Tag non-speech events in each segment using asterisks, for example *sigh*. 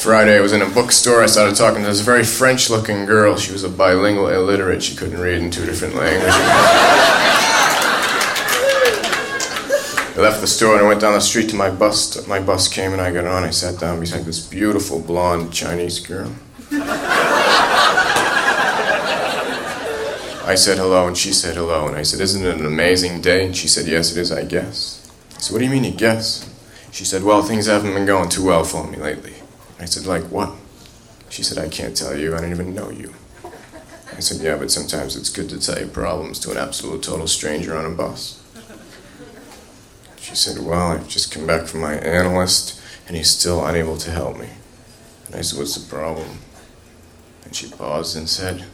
Friday, I was in a bookstore. I started talking to this very French looking girl. She was a bilingual illiterate. She couldn't read in two different languages. *laughs* I left the store and I went down the street to my bus. My bus came and I got on. I sat down beside this beautiful blonde Chinese girl. I said hello and she said hello. And I said, Isn't it an amazing day? And she said, Yes, it is, I guess. I said, What do you mean, you guess? She said, Well, things haven't been going too well for me lately. I said, Like what? She said, I can't tell you. I don't even know you. I said, Yeah, but sometimes it's good to tell your problems to an absolute total stranger on a bus. She said, Well, I've just come back from my analyst, and he's still unable to help me. And I said, What's the problem? And she paused and said,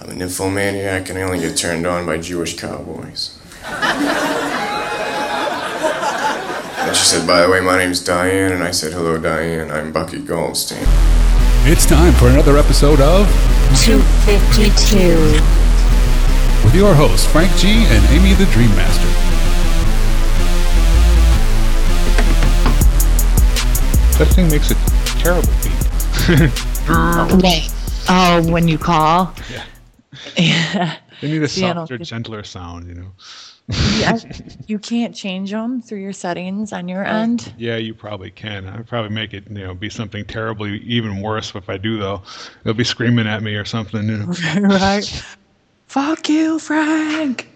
I'm a nymphomaniac and I only get turned on by Jewish cowboys. *laughs* and she said, By the way, my name's Diane. And I said, Hello, Diane. I'm Bucky Goldstein. It's time for another episode of 252. with your hosts, Frank G and Amy the Dream Master. That thing makes a terrible beat. *laughs* Wait. Oh, when you call? Yeah. Yeah. *laughs* They need a See, I don't softer, gentler sound, you know. Yeah, *laughs* you can't change them through your settings on your oh, end. Yeah, you probably can. I'd probably make it, you know, be something terribly even worse if I do though. They'll be screaming at me or something. You know. *laughs* right? Fuck you, Frank.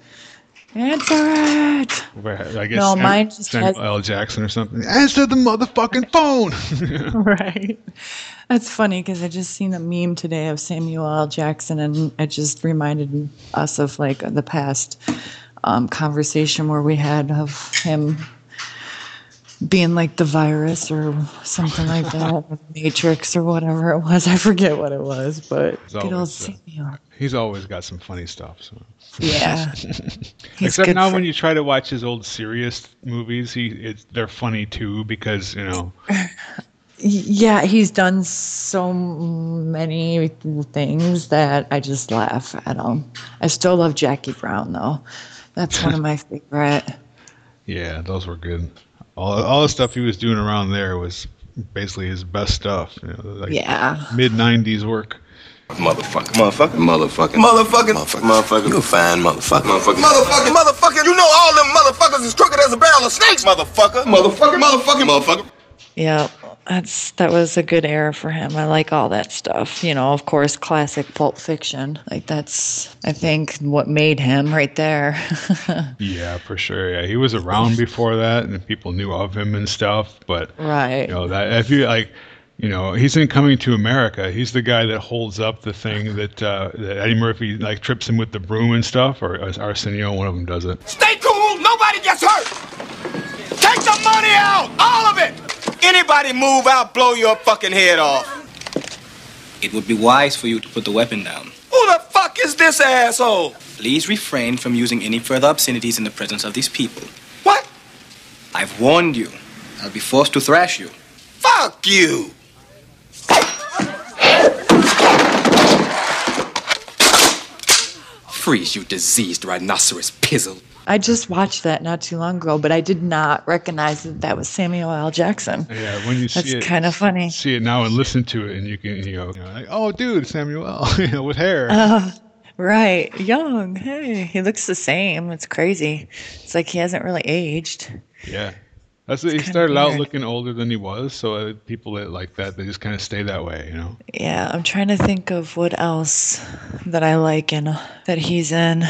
Answer it. Where, I guess No, Sam- mine just Samuel has- L. Jackson or something. Answer the motherfucking phone. *laughs* Right. That's funny because I just seen a meme today of Samuel L. Jackson, and it just reminded us of like the past um, conversation where we had of him being like the virus or something like that, Matrix or whatever it was. I forget what it was, but good old always, uh. He's always got some funny stuff. So. Yeah. *laughs* Except now, when you try to watch his old serious movies, he it's, they're funny too because you know *laughs* Yeah, he's done so many things that I just laugh at him. I still love Jackie Brown though. That's one of my favorite. Yeah, those were good. All all the stuff he was doing around there was basically his best stuff. You know, like Yeah. mid '90s work. Motherfucker. Motherfucker. Motherfucker. Motherfucker. Motherfucker. Motherfucker. You a fine motherfucker. Motherfucker. Motherfucker. Motherfucker. You know all them motherfuckers is crooked as a barrel of snakes. Motherfucker. Motherfucker. Motherfucker. Motherfucker. Yeah. That's that was a good era for him. I like all that stuff. You know, of course, classic Pulp Fiction. Like that's I think what made him right there. *laughs* Yeah, for sure. Yeah, he was around before that, and people knew of him and stuff. But right. you know that if you like, you know, he's in Coming to America. He's the guy that holds up the thing *laughs* that uh, that Eddie Murphy like trips him with the broom and stuff, or Arsenio. One of them does it. Stay cool. Nobody gets hurt. Take the money out. All of Anybody move I'll blow your fucking head off. It would be wise for you to put the weapon down. Who the fuck is this asshole? Please refrain from using any further obscenities in the presence of these people. What? I've warned you. I'll be forced to thrash you. Fuck you. Freeze, you diseased rhinoceros pizzle. I just watched that not too long ago, but I did not recognize that that was Samuel L. Jackson. Yeah, when you That's see it, kind of funny. see it now and listen to it, and you can you know, know like, oh, dude, Samuel, *laughs* you know, with hair. Uh, right. Young. Hey, he looks the same. It's crazy. It's like he hasn't really aged. Yeah. That's he kinda started out looking older than he was, so uh, people that like that they just kind of stay that way, you know. Yeah, I'm trying to think of what else that I like and that he's in.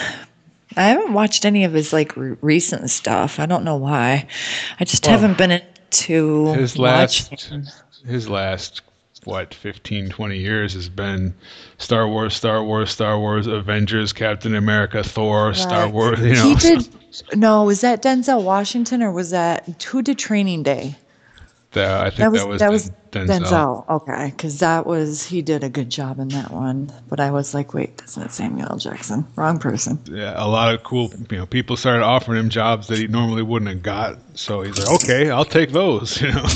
I haven't watched any of his like re- recent stuff. I don't know why. I just Well, haven't been into His last his last what 15 20 years has been Star Wars, Star Wars, Star Wars, Avengers, Captain America, Thor, Star Wars, you know. He did. No, was that Denzel Washington or was that who did Training Day? That- I think That was that was, that was Den- Denzel. Okay, because that was he did a good job in that one. But I was like, wait, that's not Samuel L. Jackson. Wrong person. Yeah, a lot of cool, you know, people started offering him jobs that he normally wouldn't have got. So he's like, okay, I'll take those, *laughs* you know.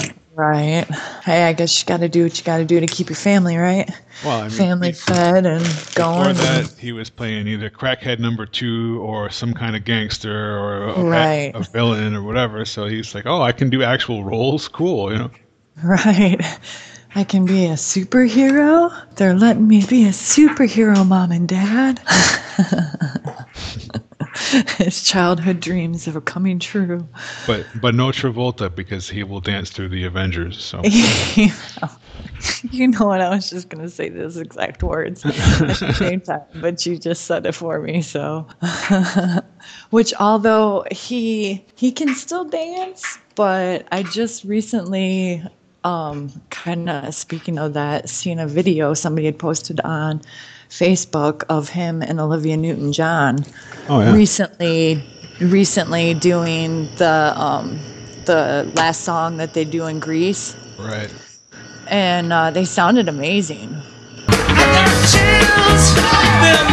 Right. Hey, I guess you got to do what you got to do to keep your family right. Well, I mean, family fed and going. Before that, he was playing either crackhead number two or some kind of gangster or a, Right. a villain or whatever. So he's like, "Oh, I can do actual roles. Cool, you know." Right. I can be a superhero. They're letting me be a superhero, mom and dad. *laughs* His *laughs* childhood dreams are coming true. But but no Travolta because he will dance through the Avengers. So *laughs* you know what? I was just going to say those exact words at the same time, but you just said it for me. So, *laughs* which although he he can still dance, but I just recently um kind of speaking of that seen a video somebody had posted on Facebook of him and Olivia Newton-John Oh, yeah. recently recently doing the um the last song that they do in Grease right. and uh, they sounded amazing. chills, they're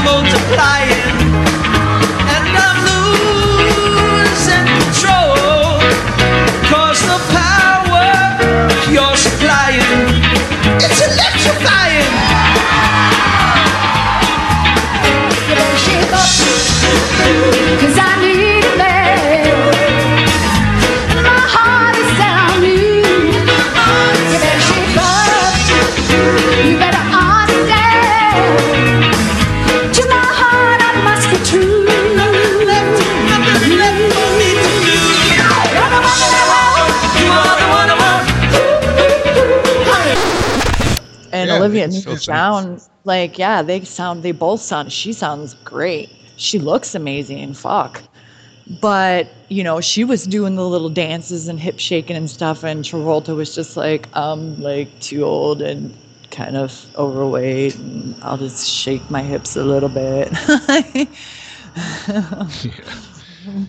Olivia it still Newton-John, like, yeah, they sound, they both sound. She sounds great. She looks amazing. Fuck. But you know, she was doing the little dances and hip shaking and stuff, and Travolta was just like, I'm like too old and kind of overweight, and I'll just shake my hips a little bit. *laughs* *laughs* yeah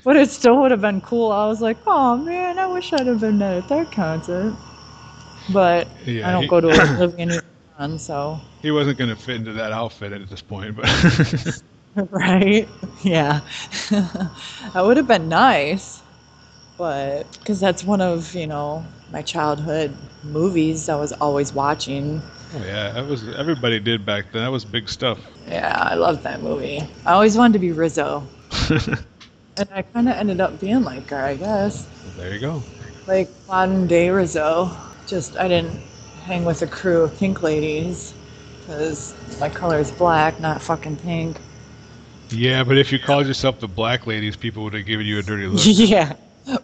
But it still would have been cool. I was like, oh man, I wish I'd have been at that concert. But Yeah, I don't he- go to Olivia *coughs* Newton, so He wasn't going to fit into that outfit at this point, but *laughs* right, yeah, *laughs* that would have been nice. But because that's one of you know my childhood movies, I was always watching. oh, yeah, that was everybody did back then. That was big stuff. Yeah, I loved that movie. I always wanted to be Rizzo, *laughs* and I kind of ended up being like her, I guess. there you go. like modern day Rizzo. Just I didn't hang with a crew of pink ladies because my color is black, not fucking pink. Yeah, but if you called yourself the Black Ladies, people would have given you a dirty look. *laughs* yeah,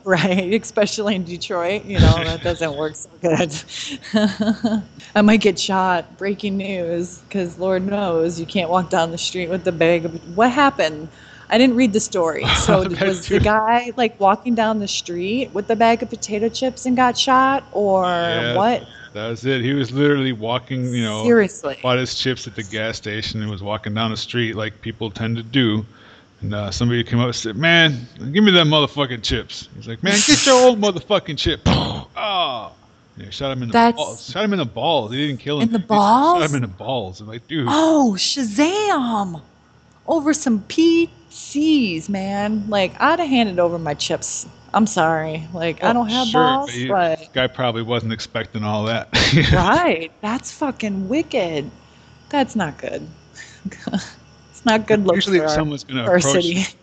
right. Especially in Detroit, you know that doesn't *laughs* work so good. *laughs* I might get shot. Breaking news, because Lord knows you can't walk down the street with the bag of. What happened? I didn't read the story. So was the guy like walking down the street with the bag of potato chips and got shot, or Yeah, what? That was it. He was literally walking, you know, Seriously. bought his chips at the gas station and was walking down the street like people tend to do. And uh, somebody came up and said, "Man, give me them motherfucking chips." He's like, "Man, get your old *laughs* motherfucking chip." oh, *laughs* yeah, shot him in the That's- balls. Shot him in the balls. He didn't kill him. In the He balls? Shot him in the balls. I'm like, dude. Oh, Shazam! Over some PCs, man. Like, I'd have handed over my chips. I'm sorry. Like, I oh, don't have Oh, sure, balls, but he- but. guy probably wasn't expecting all that. *laughs* Right. That's fucking wicked. That's not good. *laughs* it's not good looks Usually, someone's going to approach.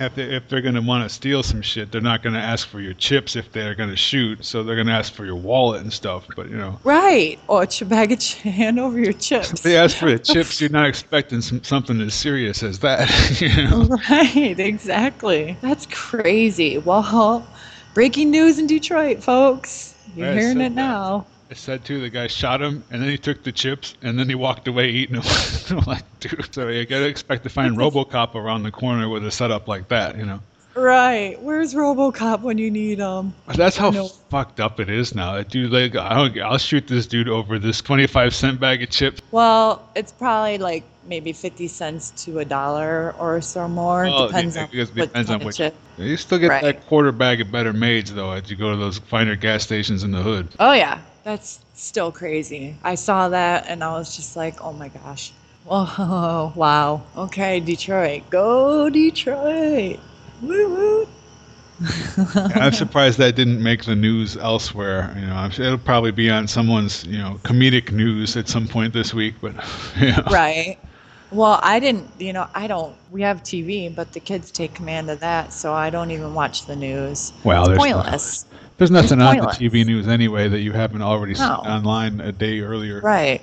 If, they, if they're going to want to steal some shit, they're not going to ask for your chips if they're going to shoot. So they're going to ask for your wallet and stuff. But you know, Right. Or ch- bag of *laughs* hand over your chips. if they ask for the chips, you're not expecting some, something as serious as that. *laughs* you know? Right, exactly. That's crazy. Well, breaking news in Detroit, folks. You're Right, hearing so it now. I said too, the guy shot him, and then he took the chips, and then he walked away eating them. *laughs* I'm like, dude, so you gotta expect to find RoboCop around the corner with a setup like that, you know. Right. Where's RoboCop when you need him? That's how No. fucked up it is now. Dude, like, I don't, I'll shoot this dude over this 25 cent bag of chips. Well, it's probably like maybe 50 cents to a dollar or so more. Well, depends it- on it depends on which- chip. You still get Right. that quarter bag of Better Mades though, as you go to those finer gas stations in the hood. Oh, yeah. That's still crazy. I saw that and I was just like, oh my gosh. Oh, *laughs* wow. Okay, Detroit. Go, Detroit. Woo woo. I'm surprised that didn't make the news elsewhere. You know, it'll probably be on someone's, you know, comedic news at some point this week. But *laughs* yeah, Right. Well, I didn't, you know, I don't, we have TV, but the kids take command of that, so I don't even watch the news. Well, it's there's- pointless. There's nothing on the. TV news anyway that you haven't already seen online a day earlier. Right.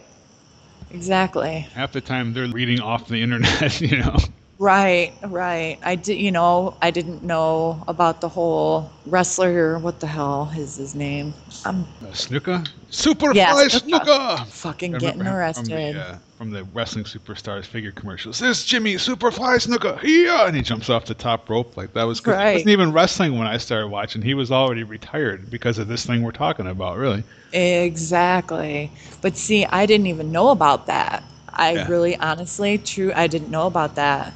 Exactly. Half the time they're reading off the internet, *laughs* you know. Right, right. I did, you know, I didn't know about the whole wrestler. What the hell is his name? I'm Uh, Snuka? Superfly Yeah, Snuka! Snuka. fucking getting arrested. The, uh, from the Wrestling Superstars figure commercials. This is Jimmy Superfly Snuka! Yeah! And he jumps off the top rope. Like, that was good. He Right. wasn't even wrestling when I started watching. He was already retired because of this thing we're talking about, really. Exactly. But see, I didn't even know about that. I Yeah. really, honestly, true, I didn't know about that.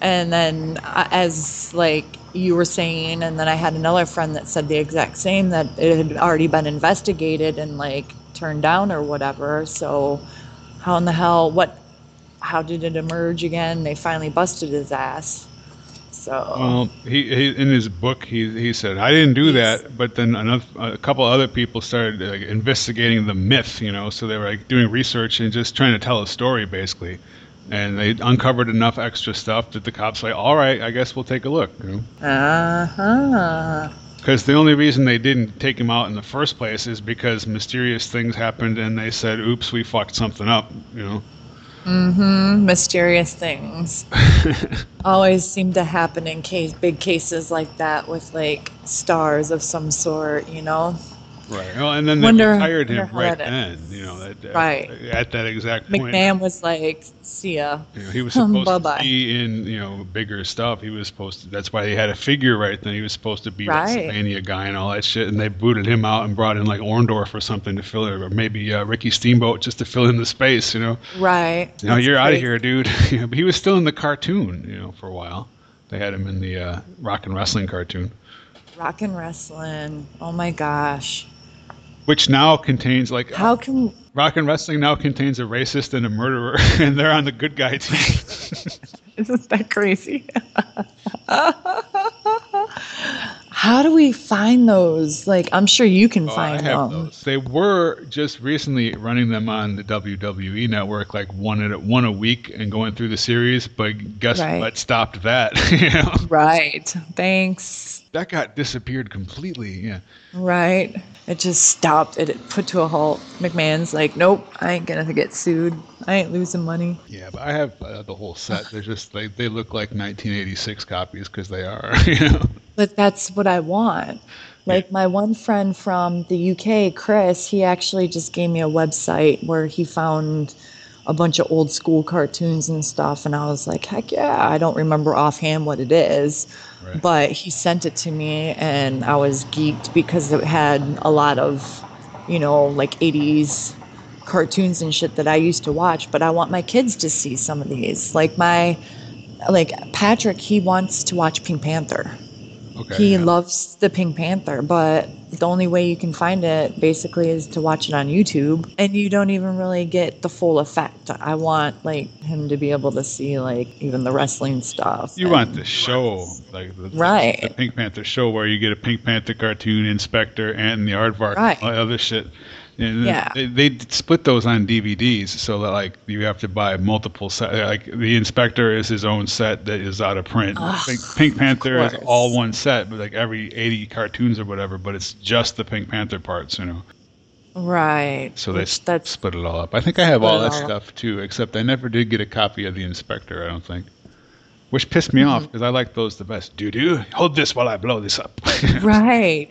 And then, uh, as like you were saying, and then I had another friend that said the exact same that it had already been investigated and like turned down or whatever. So, how in the hell, what, how did it emerge again? They finally busted his ass. So, Well, he, he in his book he he said I didn't do that, but then another a couple other people started like, investigating the myth, you know. So they were like doing research and just trying to tell a story basically, and they uncovered enough extra stuff that the cops like, all right, I guess we'll take a look, you know. uh huh. Because the only reason they didn't take him out in the first place is because mysterious things happened and they said, "Oops, we fucked something up," you know. Mm-hmm. Mysterious things *laughs* always seem to happen in case big cases like that with like stars of some sort, you know. Right. Well, and then they hired him right then, you know, at, at- Right. at that exact point. McMahon was like, "See ya." You know, he was supposed *laughs* Bye-bye. to be in, you know, bigger stuff. He was supposed to. That's why he had a figure right then. He was supposed to be Right. WrestleMania guy and all that shit. And they booted him out and brought in like Orndorff or something to fill it, or maybe uh, Ricky Steamboat just to fill in the space. You know, Right. you know, That's you're out of here, dude. *laughs* You know, but he was still in the cartoon, you know, for a while. They had him in the uh, rock and wrestling cartoon, Rock and wrestling. Oh my gosh. Which now contains like How can rock and wrestling now contains a racist and a murderer, *laughs* and they're on the good guy team. *laughs* isn't that crazy? *laughs* How do we find those? Like, I'm sure you can Oh, find them. those. They were just recently running them on the WWE network, like one at one a week, and going through the series. But guess Right. what? Stopped that. you know, Right. Thanks. that got disappeared completely. Yeah. Right. It just stopped. It put to a halt. McMahon's like, nope, I ain't gonna get sued. I ain't losing money. Yeah, but I have uh, the whole set. They're just like they look like 1986 copies because they are. *laughs* You know. But that's what I want. Like my one friend from the UK, Chris, he actually just gave me a website where he found a bunch of old school cartoons and stuff. And I was like, heck yeah. I don't remember offhand what it is. But he sent it to me and I was geeked because it had a lot of, you know, like 80s cartoons and shit that I used to watch. But I want my kids to see some of these. Like my, like Patrick, he wants to watch Pink Panther. Okay. He yeah. loves the Pink Panther, but the only way you can find it basically is to watch it on YouTube, and you don't even really get the full effect. I want like him to be able to see like even the wrestling stuff. You want the show, like the, Right. the Pink Panther show, where you get a Pink Panther cartoon, Inspector, and the Aardvark, Right. and all other shit. And Yeah. they, they split those on DVDs, so that like you have to buy multiple set. Like the Inspector is his own set that is out of print. Ugh, Pink, Pink Panther is all one set, but like every 80 cartoons or whatever. But it's just the Pink Panther parts, you know. right. So they Which that's split it all up. I think I have all that all up. stuff too, except I never did get a copy of the Inspector. I don't think, which pissed me Mm-hmm. off because I like those the best. Doo doo, hold this while I blow this up. *laughs* right.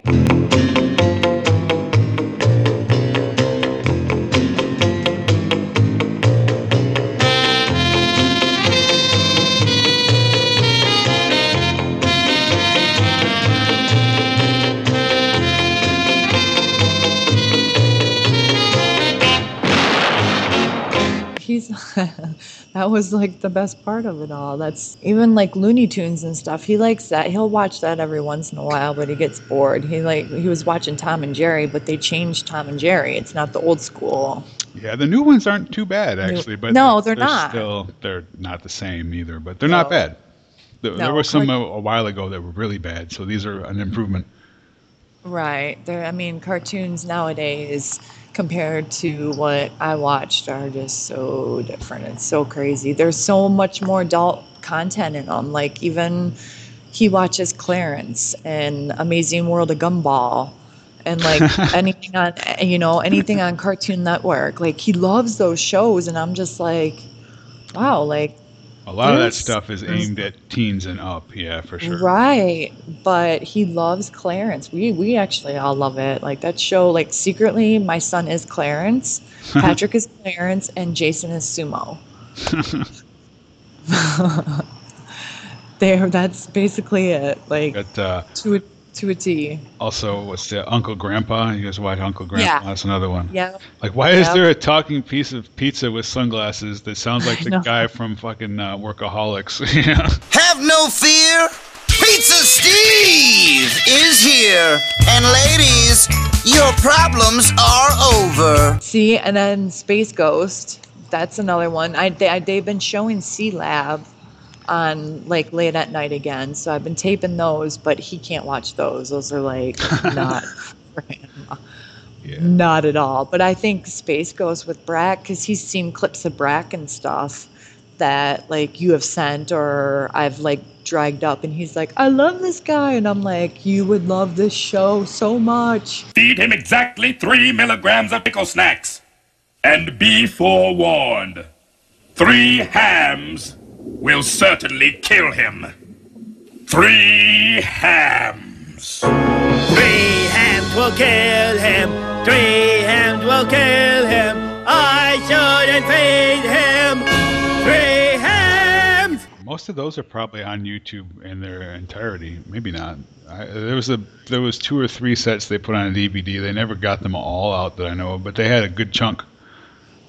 *laughs* that was like the best part of it all. That's even like Looney Tunes and stuff. He likes that. He'll watch that every once in a while, but he gets bored. He like he was watching Tom and Jerry, but they changed Tom and Jerry. It's not the old school. yeah, the new ones aren't too bad actually, but No, they're not. Still, they're not the same either, but they're not bad. There, there were some cart- a while ago that were really bad, so these are an improvement. Right. There I mean cartoons nowadays compared to what I watched are just so different. It's so crazy. There's so much more adult content in them. Like even he watches Clarence and Amazing World of Gumball and like *laughs* anything on you know anything on Cartoon Network. Like he loves those shows, and I'm just like, wow, like A lot of that stuff is aimed at teens and up. Yeah, for sure. Right, but he loves Clarence. We we actually all love it. Like that show. Like secretly, my son is Clarence, *laughs* Patrick is Clarence, and Jason is Sumo. *laughs* *laughs* there, that's basically it. Like Got uh, to a to a T. also what's the Uncle Grandpa? You guys watch Uncle Grandpa? Yeah. That's another one. Yeah. Like, why is there a talking piece of pizza with sunglasses that sounds like the guy from fucking uh, Workaholics? *laughs* yeah. Have no fear. Pizza Steve is here. And ladies, your problems are over. See, and then Space Ghost. That's another one. I, they, I they've been showing Sealab on like late at night again. So I've been taping those, but he can't watch those. Those are like *laughs* not for him. Not at all. But I think Space Ghost with Brak because he's seen clips of Brak and stuff that like you have sent or I've like dragged up, and he's like, "I love this guy," and I'm like, "You would love this show so much." Feed him exactly three milligrams of pickle snacks. And be forewarned three hams will certainly kill him. Three hams. Three hams will kill him. Three hams will kill him. I shouldn't feed him. Three hams. Most of those are probably on YouTube in their entirety. Maybe not. I, there was a there was two or three sets they put on a DVD. They never got them all out that I know of, but they had a good chunk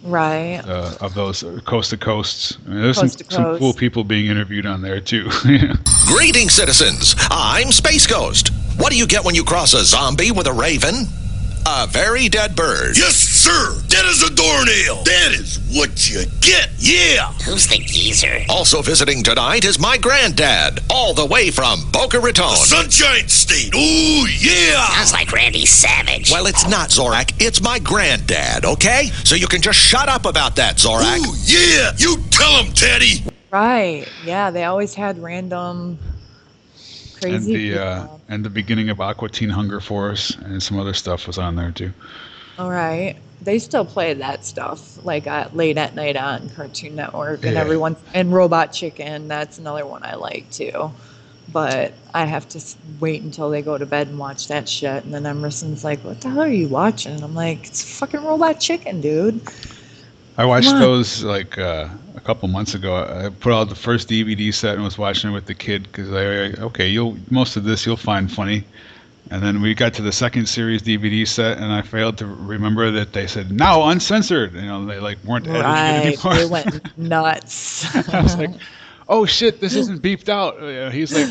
Right. uh, of those uh, coast to coasts. I mean, there's some, Coast to some cool people being interviewed on there too. *laughs* greeting citizens. I'm Space Ghost. What do you get when you cross a zombie with a raven? A very dead bird. Yes, sir. Dead as a doornail. That is what you get. Yeah. Who's the geezer? Also visiting tonight is my granddad, all the way from Boca Raton. Sunshine State. Ooh, yeah. Sounds like Randy Savage. Well, it's not Zorak. It's my granddad, okay? So you can just shut up about that, Zorak. Ooh, yeah. You tell him, Teddy. Right. Yeah, they always had random and the uh, and the beginning of Aqua Teen Hunger Force and some other stuff was on there too. All right. They still play that stuff like at, late at night on Cartoon Network and Yeah. everyone and Robot Chicken. That's another one I like too. But I have to wait until they go to bed and watch that shit. And then Emerson's like, "What the hell are you watching?" And I'm like, "It's fucking Robot Chicken, dude." I watched on. those like uh, a couple months ago. I put out the first DVD set and was watching it with the kid because I okay, you'll most of this you'll find funny. And then we got to the second series DVD set, and I failed to remember that they said now uncensored. You know, they like weren't edited Right. anymore. They went *laughs* nuts. I was like, "Oh shit, this isn't beeped out." Uh, He's like,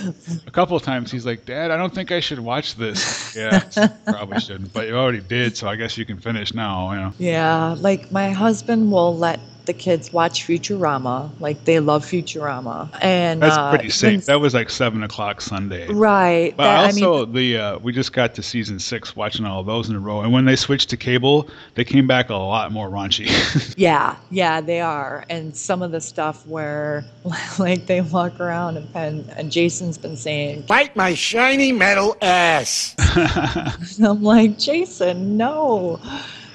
a couple of times, he's like, "Dad, I don't think I should watch this." *laughs* Yeah, probably shouldn't, but you already did, so I guess you can finish now. You know. Yeah, like my husband will let the kids watch Futurama. Like they love Futurama, and That's uh, pretty safe. That was like seven o'clock Sunday. Right. But that- I also mean, the uh, we just got to season six, watching all those in a row, and when they switched to cable, they came back a lot more raunchy. *laughs* yeah, yeah, they are. And some of the stuff where, *laughs* like, they walk around and, and, and Jason's been saying, Bite my shiny metal ass. *laughs* I'm like, Jason, no.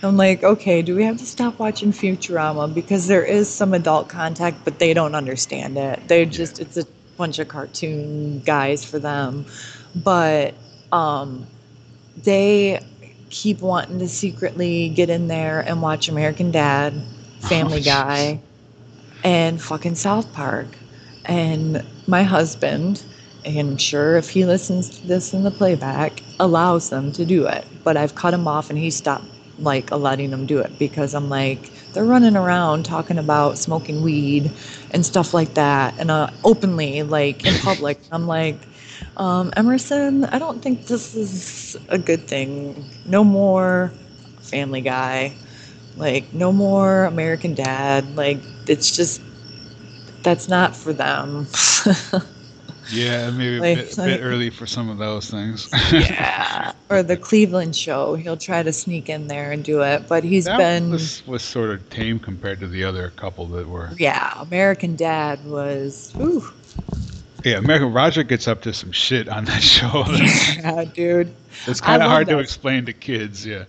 I'm like, okay, do we have to stop watching Futurama? Because there is some adult contact, but they don't understand it. They're just, it's a bunch of cartoon guys for them. But um, they keep wanting to secretly get in there and watch American Dad, Family Oh, Guy, and fucking South Park. And my husband, and I'm sure if he listens to this in the playback, allows them to do it. But I've cut him off and he stopped like letting them do it because I'm like, they're running around talking about smoking weed and stuff like that and uh, openly like in public. *laughs* I'm like, um, Emerson, I don't think this is a good thing. No more Family Guy. Like, no more American Dad. Like, it's just, that's not for them. *laughs* yeah, maybe a bit, like- bit early for some of those things. yeah. *laughs* Or the Cleveland show. He'll try to sneak in there and do it. But he's that been, was, was sort of tame compared to the other couple that were. yeah, American Dad was, ooh. Yeah, American Roger gets up to some shit on that *laughs* show. yeah, dude. it's kind of hard to explain to kids. Yeah.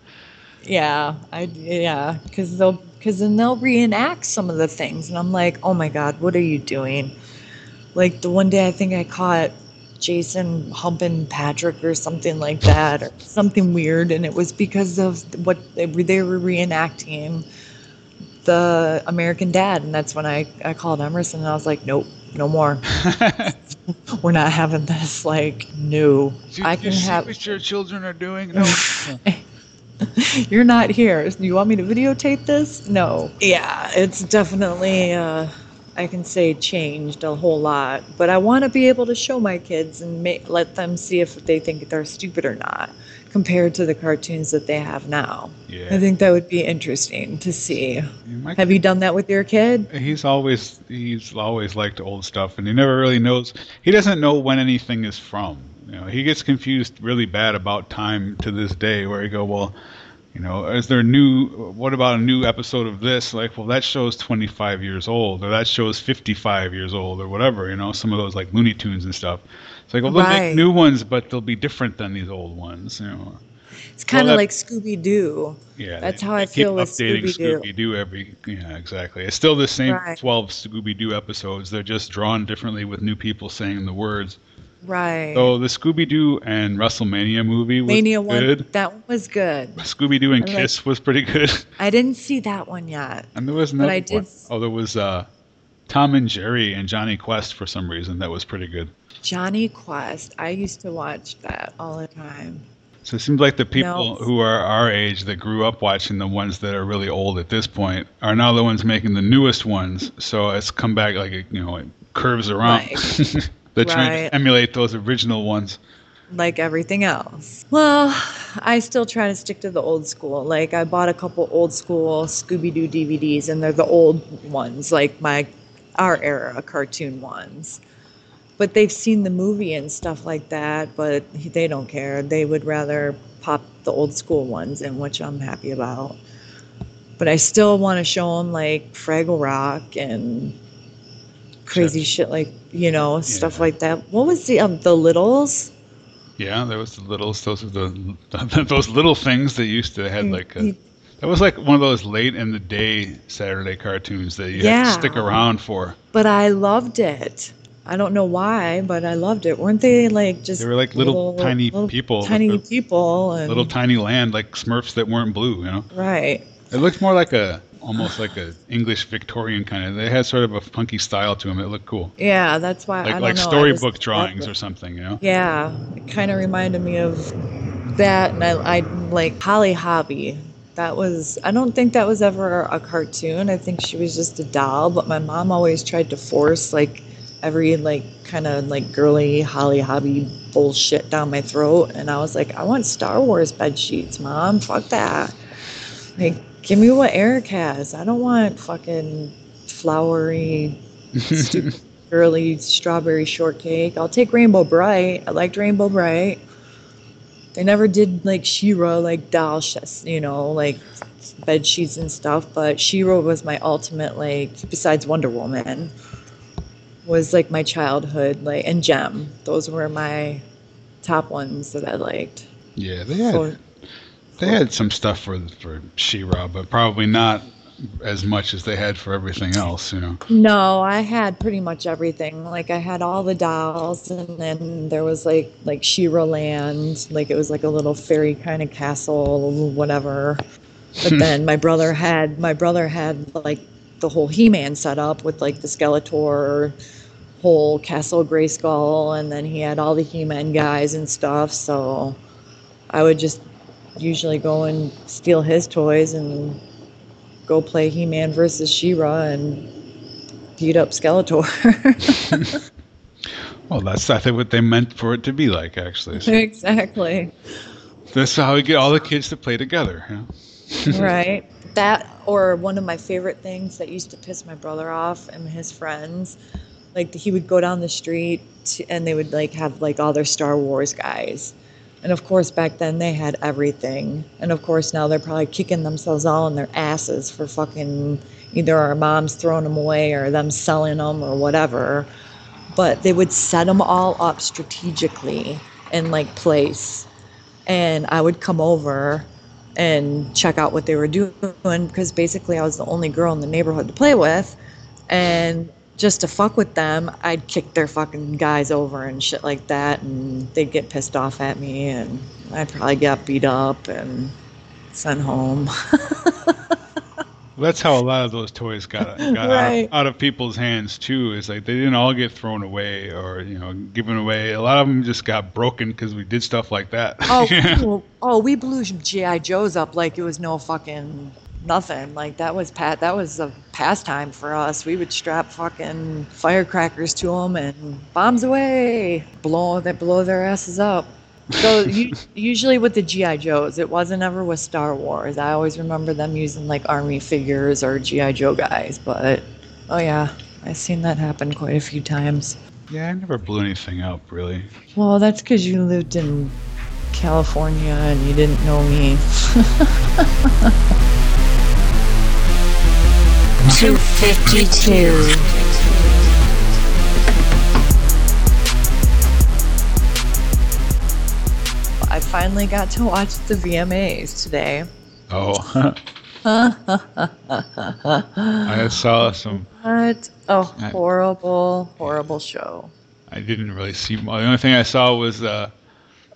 Yeah, I yeah, because they'll because then they'll reenact some of the things, and I'm like, oh my god, what are you doing? Like the one day I think I caught Jason humping Patrick or something like that, or something weird, and it was because of what they were, they were reenacting the American Dad, and that's when I I called Emerson, and I was like, nope, no more. *laughs* We're not having this. Like, no, I can have. what your children are doing? *laughs* No. *laughs* You're not here. You want me to videotape this? No. Yeah, it's definitely, uh, I can say, changed a whole lot. But I want to be able to show my kids and make, let them see if they think they're stupid or not compared to the cartoons that they have now. Yeah. I think that would be interesting to see. my Have you done that with your kid? He's always he's always liked old stuff, and he never really knows. He doesn't know when anything is from. You know, he gets confused really bad about time to this day. Where he go, well, you know, is there a new? What about a new episode of this? Like, well, that show's 25 years old, or that show's 55 years old, or whatever. You know, some of those like Looney Tunes and stuff. It's like, well, they'll Right. make new ones, but they'll be different than these old ones. You know. It's kind of that- like Scooby Doo. Yeah, That's they- how I feel with updating Scooby Doo. Scooby Doo every. Yeah, exactly. It's still the same Right. 12 Scooby Doo episodes. They're just drawn differently with new people saying the words. Right. So the Scooby Doo and WrestleMania movie was Mania one, good. that one was good. Scooby Doo and I like- Kiss was pretty good. *laughs* I didn't see that one yet. And there was But another I did one. Oh, there was uh, Tom and Jerry and Jonny Quest for some reason. That was pretty good. Jonny Quest. I used to watch that all the time. So it seems like the people No. who are our age that grew up watching the ones that are really old at this point are now the ones making the newest ones. So it's come back like it, you know it curves around. *laughs* They're trying Right. to emulate those original ones. like everything else. Well, I still try to stick to the old school. Like I bought a couple old school Scooby Doo DVDs, and they're the old ones, like my our era cartoon ones. But they've seen the movie and stuff like that, but they don't care. They would rather pop the old school ones, and which I'm happy about. But I still want to show them like Fraggle Rock and crazy shit like you know stuff like that. What was the um, the Littles? Yeah, there was the littles. Those are the *laughs* those little things that used to had like a. That was like one of those late in the day Saturday cartoons that you had to stick around for. But I loved it. I don't know why, but I loved it. Weren't they like just They were like little, tiny people, tiny people, and little tiny land like Smurfs that weren't blue. You know, right? it looked more like a almost like a English Victorian kind of. They had sort of a funky style to them. It looked cool, Yeah, that's why I like like know. Storybook drawings or something. You know. Yeah, it kind of reminded me of that, and I, I like Holly Hobbie. That was I don't think that was ever a cartoon. I think she was just a doll. But my mom always tried to force like every like kind of like girly Holly Hobbie bullshit down my throat, and I was like, I want Star Wars bed sheets, mom. Fuck that. Like, give me what Eric has. I don't want fucking flowery, stupid, *laughs* girly strawberry shortcake. I'll take Rainbow Brite. I liked Rainbow Brite. They never did like She-Ra, like doll, you know, like bed sheets and stuff. But She-Ra was my ultimate, like, besides Wonder Woman, was like my childhood, like, and Jem. Those were my top ones that I liked. Yeah, they had they had some stuff for for She-Ra, but probably not as much as they had for everything else. You know. No, I had pretty much everything. Like I had all the dolls, and then there was like like She-Ra Land, like it was like a little fairy kind of castle, whatever. But *laughs* then my brother had my brother had like the whole He-Man set up with like the Skeletor, whole Castle Grayskull, and then he had all the He-Man guys and stuff. So I would just usually go and steal his toys and go play He-Man versus She-Ra and beat up Skeletor. *laughs* Well, that's I think what they meant for it to be like, actually. *laughs* So exactly. that's how we get all the kids to play together. You know? *laughs* right. That or one of my favorite things that used to piss my brother off and his friends, like he would go down the street and they would like have like all their Star Wars guys. And of course back then they had everything. And of course now they're probably kicking themselves all in their asses for fucking either our moms throwing them away or them selling them or whatever. but they would set them all up strategically in like place. And I would come over and check out what they were doing because basically I was the only girl in the neighborhood to play with. And just to fuck with them, I'd kick their fucking guys over and shit like that. And they'd get pissed off at me. And I'd probably get beat up and sent home. *laughs* Well, that's how a lot of those toys got, got Right. out, out of people's hands too. Is like they didn't all get thrown away or you know given away. A lot of them just got broken because we did stuff like that. Oh, Yeah. *laughs* well, oh, we blew GI Joes up like it was no fucking nothing. Like that was pat. That was a pastime for us. We would strap fucking firecrackers to them and bombs away, blow that blow their asses up. So *laughs* usually with the GI Joes, it wasn't ever with Star Wars. I always remember them using like army figures or GI Joe guys. But oh yeah, I've seen that happen quite a few times. yeah, I never blew anything up really. Well, that's because you lived in California and you didn't know me. *laughs* 252. I finally got to watch the VMAs today. Oh, *laughs* I saw some. What a I- horrible, horrible show. I didn't really see. The only thing I saw was uh,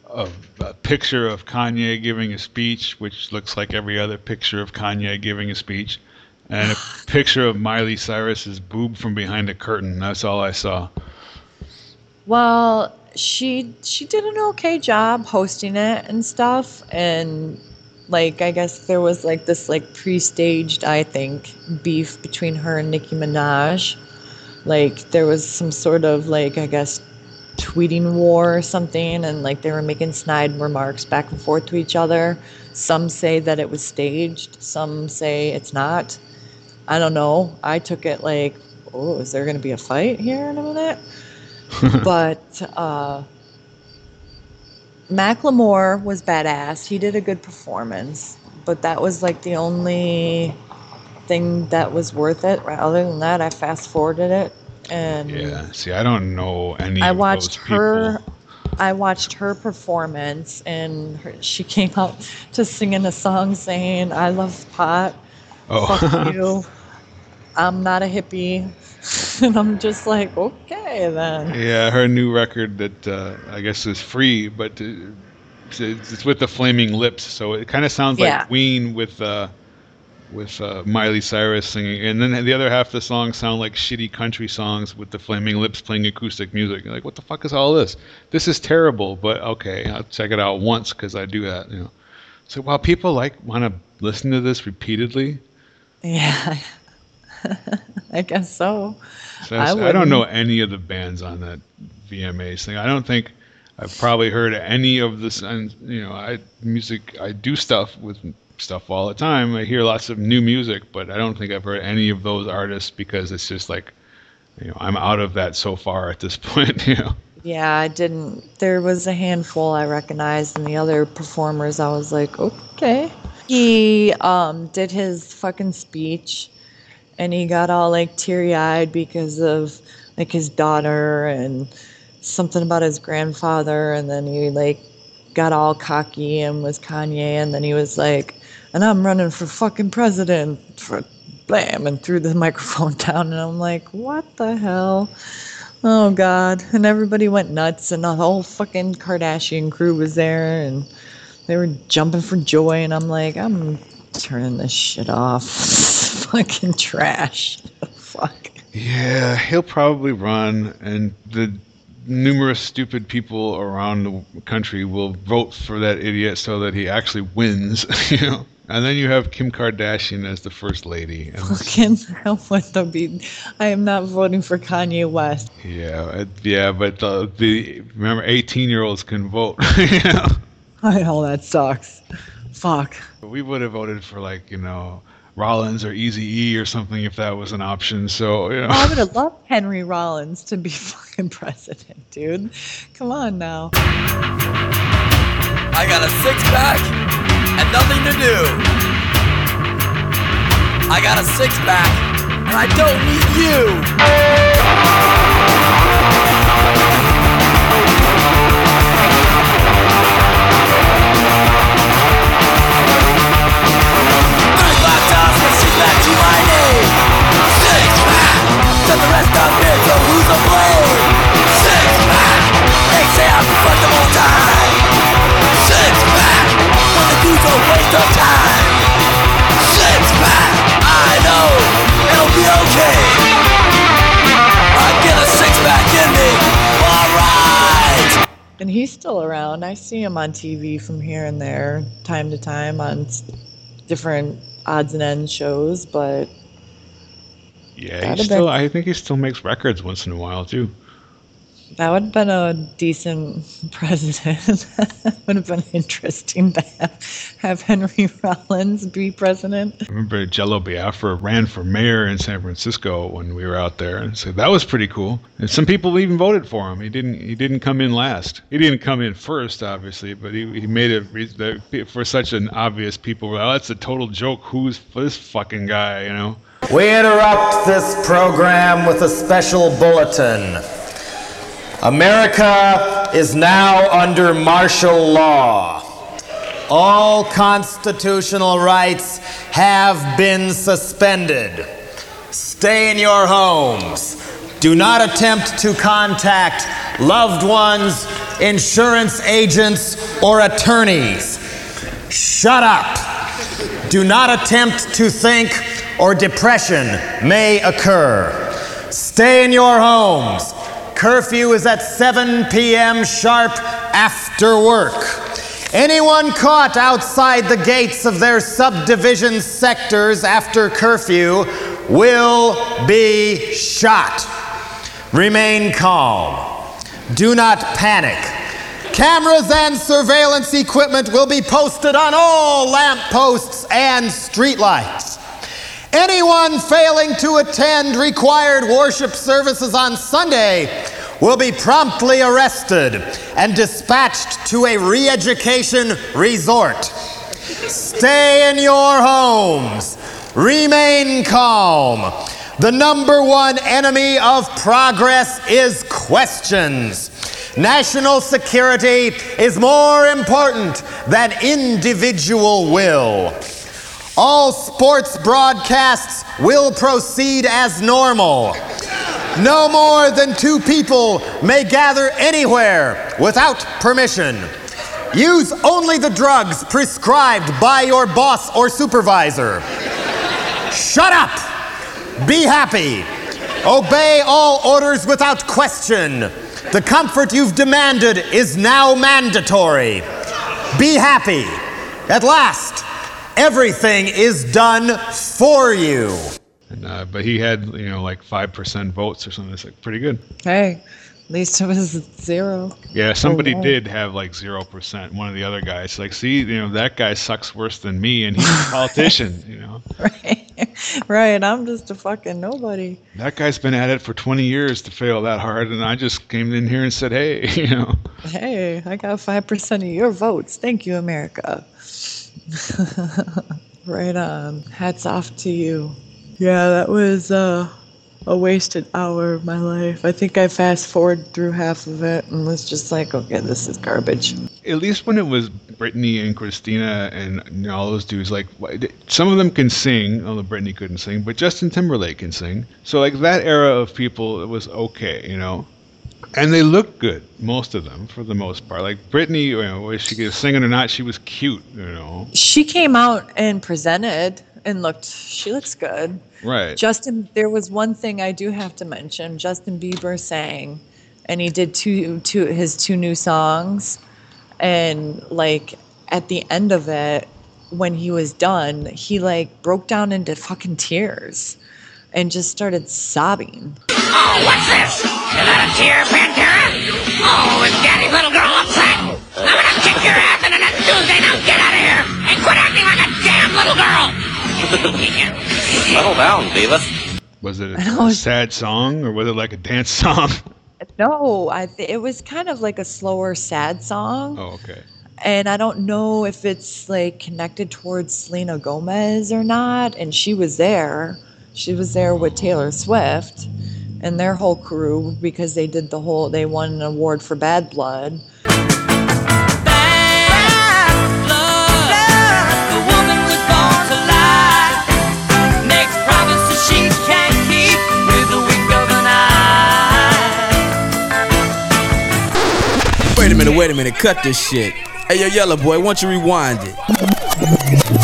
a, a picture of Kanye giving a speech, which looks like every other picture of Kanye giving a speech, and a picture of Miley Cyrus's boob from behind a curtain. That's all I saw. Well, she she did an okay job hosting it and stuff and like I guess there was like this like pre-staged I think beef between her and Nicki Minaj. Like there was some sort of like I guess tweeting war or something and like they were making snide remarks back and forth to each other. Some say that it was staged, some say it's not. I don't know. I took it like, oh, is there going to be a fight here in a minute? *laughs* but uh, Macklemore was badass. He did a good performance, but that was like the only thing that was worth it. Other than that, I fast forwarded it, and Yeah. See, I don't know any. I of watched those people. her. I watched her performance, and her, she came out to singing a song saying, "I love pot. Oh. Fuck *laughs* you. I'm not a hippie." *laughs* and I'm just like, okay then. Yeah, her new record that uh, I guess is free, but it's, with the Flaming Lips, so it kind of sounds Yeah. like Queen with uh, with uh, Miley Cyrus singing, and then the other half of the song sound like shitty country songs with the Flaming Lips playing acoustic music. You're like, what the fuck is all this? This is terrible, but okay, I'll check it out once because I do that. You know, so while people like want to listen to this repeatedly, Yeah, *laughs* *laughs* I guess so. So I, I don't know any of the bands on that VMAs thing. I don't think I've probably heard any of this. And you know, I music. I do stuff with stuff all the time. I hear lots of new music, but I don't think I've heard any of those artists because it's just like, you know, I'm out of that so far at this *laughs* point. You know. Yeah, I didn't. There was a handful I recognized, and the other performers, I was like, okay. He um, did his fucking speech, and he got all like teary eyed because of like his daughter and something about his grandfather, and then he like got all cocky and was Kanye, and then he was like, and I'm running for fucking president for blam, and threw the *laughs* microphone down, and I'm like, what the hell? Oh God! And everybody went nuts, and the whole fucking Kardashian crew was there, and they were jumping for joy. And I'm like, I'm turning this shit off. Fucking trash. Fuck. Yeah, he'll probably run, and the numerous stupid people around the country will vote for that idiot so that he actually wins. *laughs* You know, and then you have Kim Kardashian as the first lady. Fucking what the be? I am not voting for Kanye West. yeah, it- yeah, but the, the remember, eighteen-year-olds can vote. *laughs* you know? I know that sucks. Fuck. We would have voted for like you know Rollins or Easy E or something if that was an option. So you know. Oh, I *laughs* would have loved Henry Rollins to be *laughs* fucking president, dude. Come on now. I got a six pack and nothing to do. I got a six pack and I don't need you. And he's still around. I see him on TV from here and there, time to time, on different odds and ends shows. But yeah, That'd he still. been- I think he still makes records once in a while too. that would have been a decent president. *laughs* would have been interesting to have, have Henry *laughs* Rollins be president. I remember Jello Biafra ran for mayor in San Francisco when we were out there, and so that was pretty cool. And some people even voted for him. He didn't. He didn't come in last. He didn't come in first, obviously, but he, he made it for such an obvious people. Well, that's a total joke. Who's this fucking guy? You know. We interrupt this program with a special bulletin. America is now under martial law. All constitutional rights have been suspended. Stay in your homes. Do not attempt to contact loved ones, insurance agents, or attorneys. Shut up. Do not attempt to think, or depression may occur. Stay in your homes. Curfew is at 7 p.m. sharp after work. Anyone caught outside the gates of their subdivision sectors after curfew will be shot. Remain calm. Do not panic. Cameras and surveillance equipment will be posted on all lampposts and streetlights. Anyone failing to attend required worship services on Sunday will be promptly arrested and dispatched to a re education resort. Stay in your homes. Remain calm. The number one enemy of progress is questions. National security is more important than individual will. All sports broadcasts will proceed as normal. No more than two people may gather anywhere without permission. Use only the drugs prescribed by your boss or supervisor. Shut up! Be happy. Obey all orders without question. The comfort you've demanded is now mandatory. Be happy. At last, everything is done for you. And, uh, but he had you know like five percent votes or something. It's like pretty good. Hey, at least it was zero. Yeah, somebody wow. did have like zero percent. One of the other guys, like, see, you know, that guy sucks worse than me, and he's a *laughs* politician. You know, Right. *laughs* Right, I'm just a fucking nobody. that guy's been at it for 20 years to fail that hard, and I just came in here and said, hey, *laughs* you know, Hey, I got 5% of your votes. Thank you, America. *laughs* right on. Hats off to you. Yeah, that was uh, a wasted hour of my life. I think I fast forwarded through half of it and was just like, okay, this is garbage. at least when it was Brittany and Christina and you know, all those dudes, like some of them can sing, although Brittany couldn't sing, but Justin Timberlake can sing. So like that era of people, it was okay, you know. And they looked good, most of them, for the most part. Like Brittany, you know, was she was singing or not, she was cute, you know. She came out and presented and looked, she looks good. Right. Justin, there was one thing I do have to mention. Justin Bieber sang, and he did two, two his two new songs, and like at the end of it, when he was done, he like broke down into fucking tears, and just started sobbing. Oh, what's this? Is that a tear, Pantera? Oh, is Daddy's little girl upset? I'm gonna kick your ass into next Tuesday. Now get out of here and quit acting like a damn little girl. *laughs* Settle down, Beavis. Was it *laughs* I know. a sad song or was it like a dance song? *laughs* No, I th- it was kind of like a slower, sad song. Oh, okay. and I don't know if it's like connected towards Selena Gomez or not. And she was there. She was there with Taylor Swift and their whole crew because they did the whole. They won an award for Bad Blood. Wait a minute, wait a minute, cut this shit. Hey, yo, Yellow Boy, why don't you rewind it?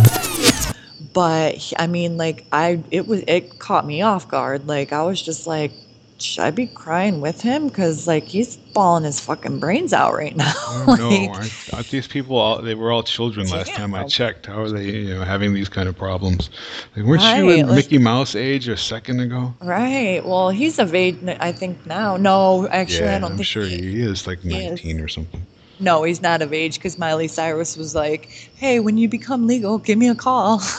But I mean, like I, it was it caught me off guard. Like I was just like, should I be crying with him? Because like he's bawling his fucking brains out right *laughs* now. Oh, I like, don't know. Aren't, aren't these people all? They were all children last time I checked. How are they, you know, having these kind of problems? Like, weren't you Right, in like- Mickey Mouse age a second ago? Right. Well, he's of age, I think now. No, actually, yeah, I don't I'm think. sure he is like he is. 19 or something. No, he's not of age because Miley Cyrus was like, "Hey, when you become legal, give me a call." *laughs*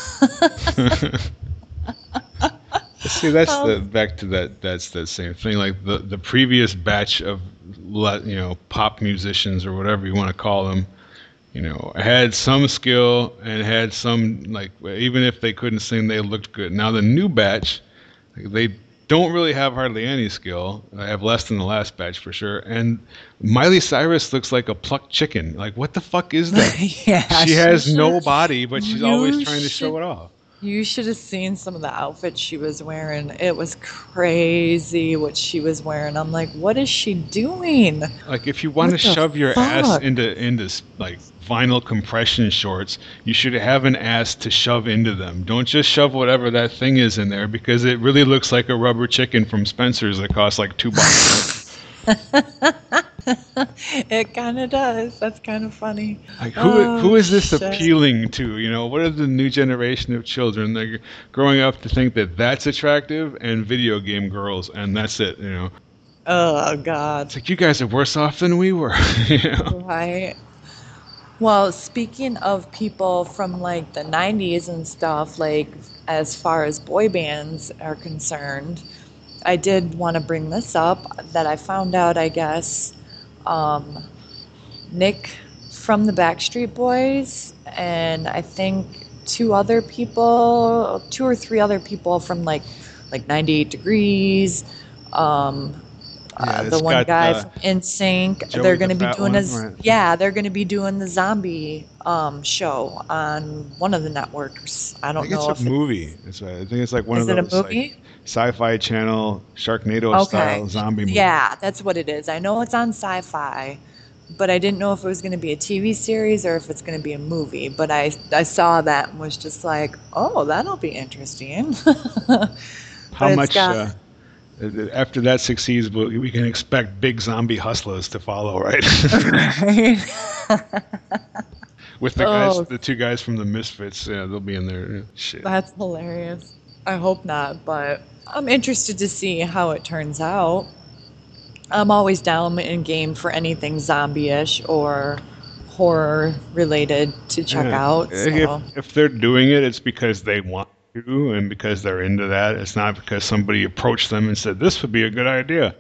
See, that's the Um, back to that. That's the same thing. Like the the previous batch of you know pop musicians or whatever you want to call them, you know, had some skill and had some like even if they couldn't sing, they looked good. Now the new batch, they don't really have hardly any skill. I have less than the last batch for sure. And Miley Cyrus looks like a plucked chicken. Like what the fuck is that? *laughs* yeah, she has should- no body, but she's always trying to show it off. You should have seen some of the outfits she was wearing. It was crazy what she was wearing. I'm like, what is she doing? Like if you want What to shove your ass into into like vinyl compression shorts, you should have an ass to shove into them. Don't just shove whatever that thing is in there because it really looks like a rubber chicken from Spencer's that costs like two bucks. *laughs* *laughs* it kind of does. That's kind of funny. Like who oh, who Oh, is this shit. appealing to? You know, what are the new generation of children that are growing up to think that that's attractive and video game girls and that's it? You know, Oh God. it's like you guys are worse off than we were. *laughs* you know? Right. Well, speaking of people from like the 90s and stuff, like as far as boy bands are concerned, I did want to bring this up that I found out, I guess, um, Nick from the Backstreet Boys, and I think two other people, two or three other people from like like 98 Degrees, um, Yeah, uh, the one guy uh, from NSYNC. Joey They're going to be doing one, a z- right. yeah, they're going to be doing the zombie um, show on one of the networks. I I don't think know it's if a it- movie. It's a, I think it's like one Is of it a those like, movie? Sci-fi channel Sharknado style zombie movie. Yeah, that's what it is. I know it's on sci-fi, but I didn't know if it was going to be a TV series or if it's going to be a movie. But I I saw that and was just like, oh, that'll be interesting. *laughs* How much got- uh, after that succeeds, we we can expect big zombie hustlers to follow, right? Right. With the guys, Oh. the two guys from the Misfits, yeah, they'll be in there. Shit. That's hilarious. I hope not, but I'm interested to see how it turns out. I'm always down in game for anything zombie-ish or horror related to check Yeah. out. If, So. if they're doing it, it's because they want to and because they're into that. It's not because somebody approached them and said this would be a good idea.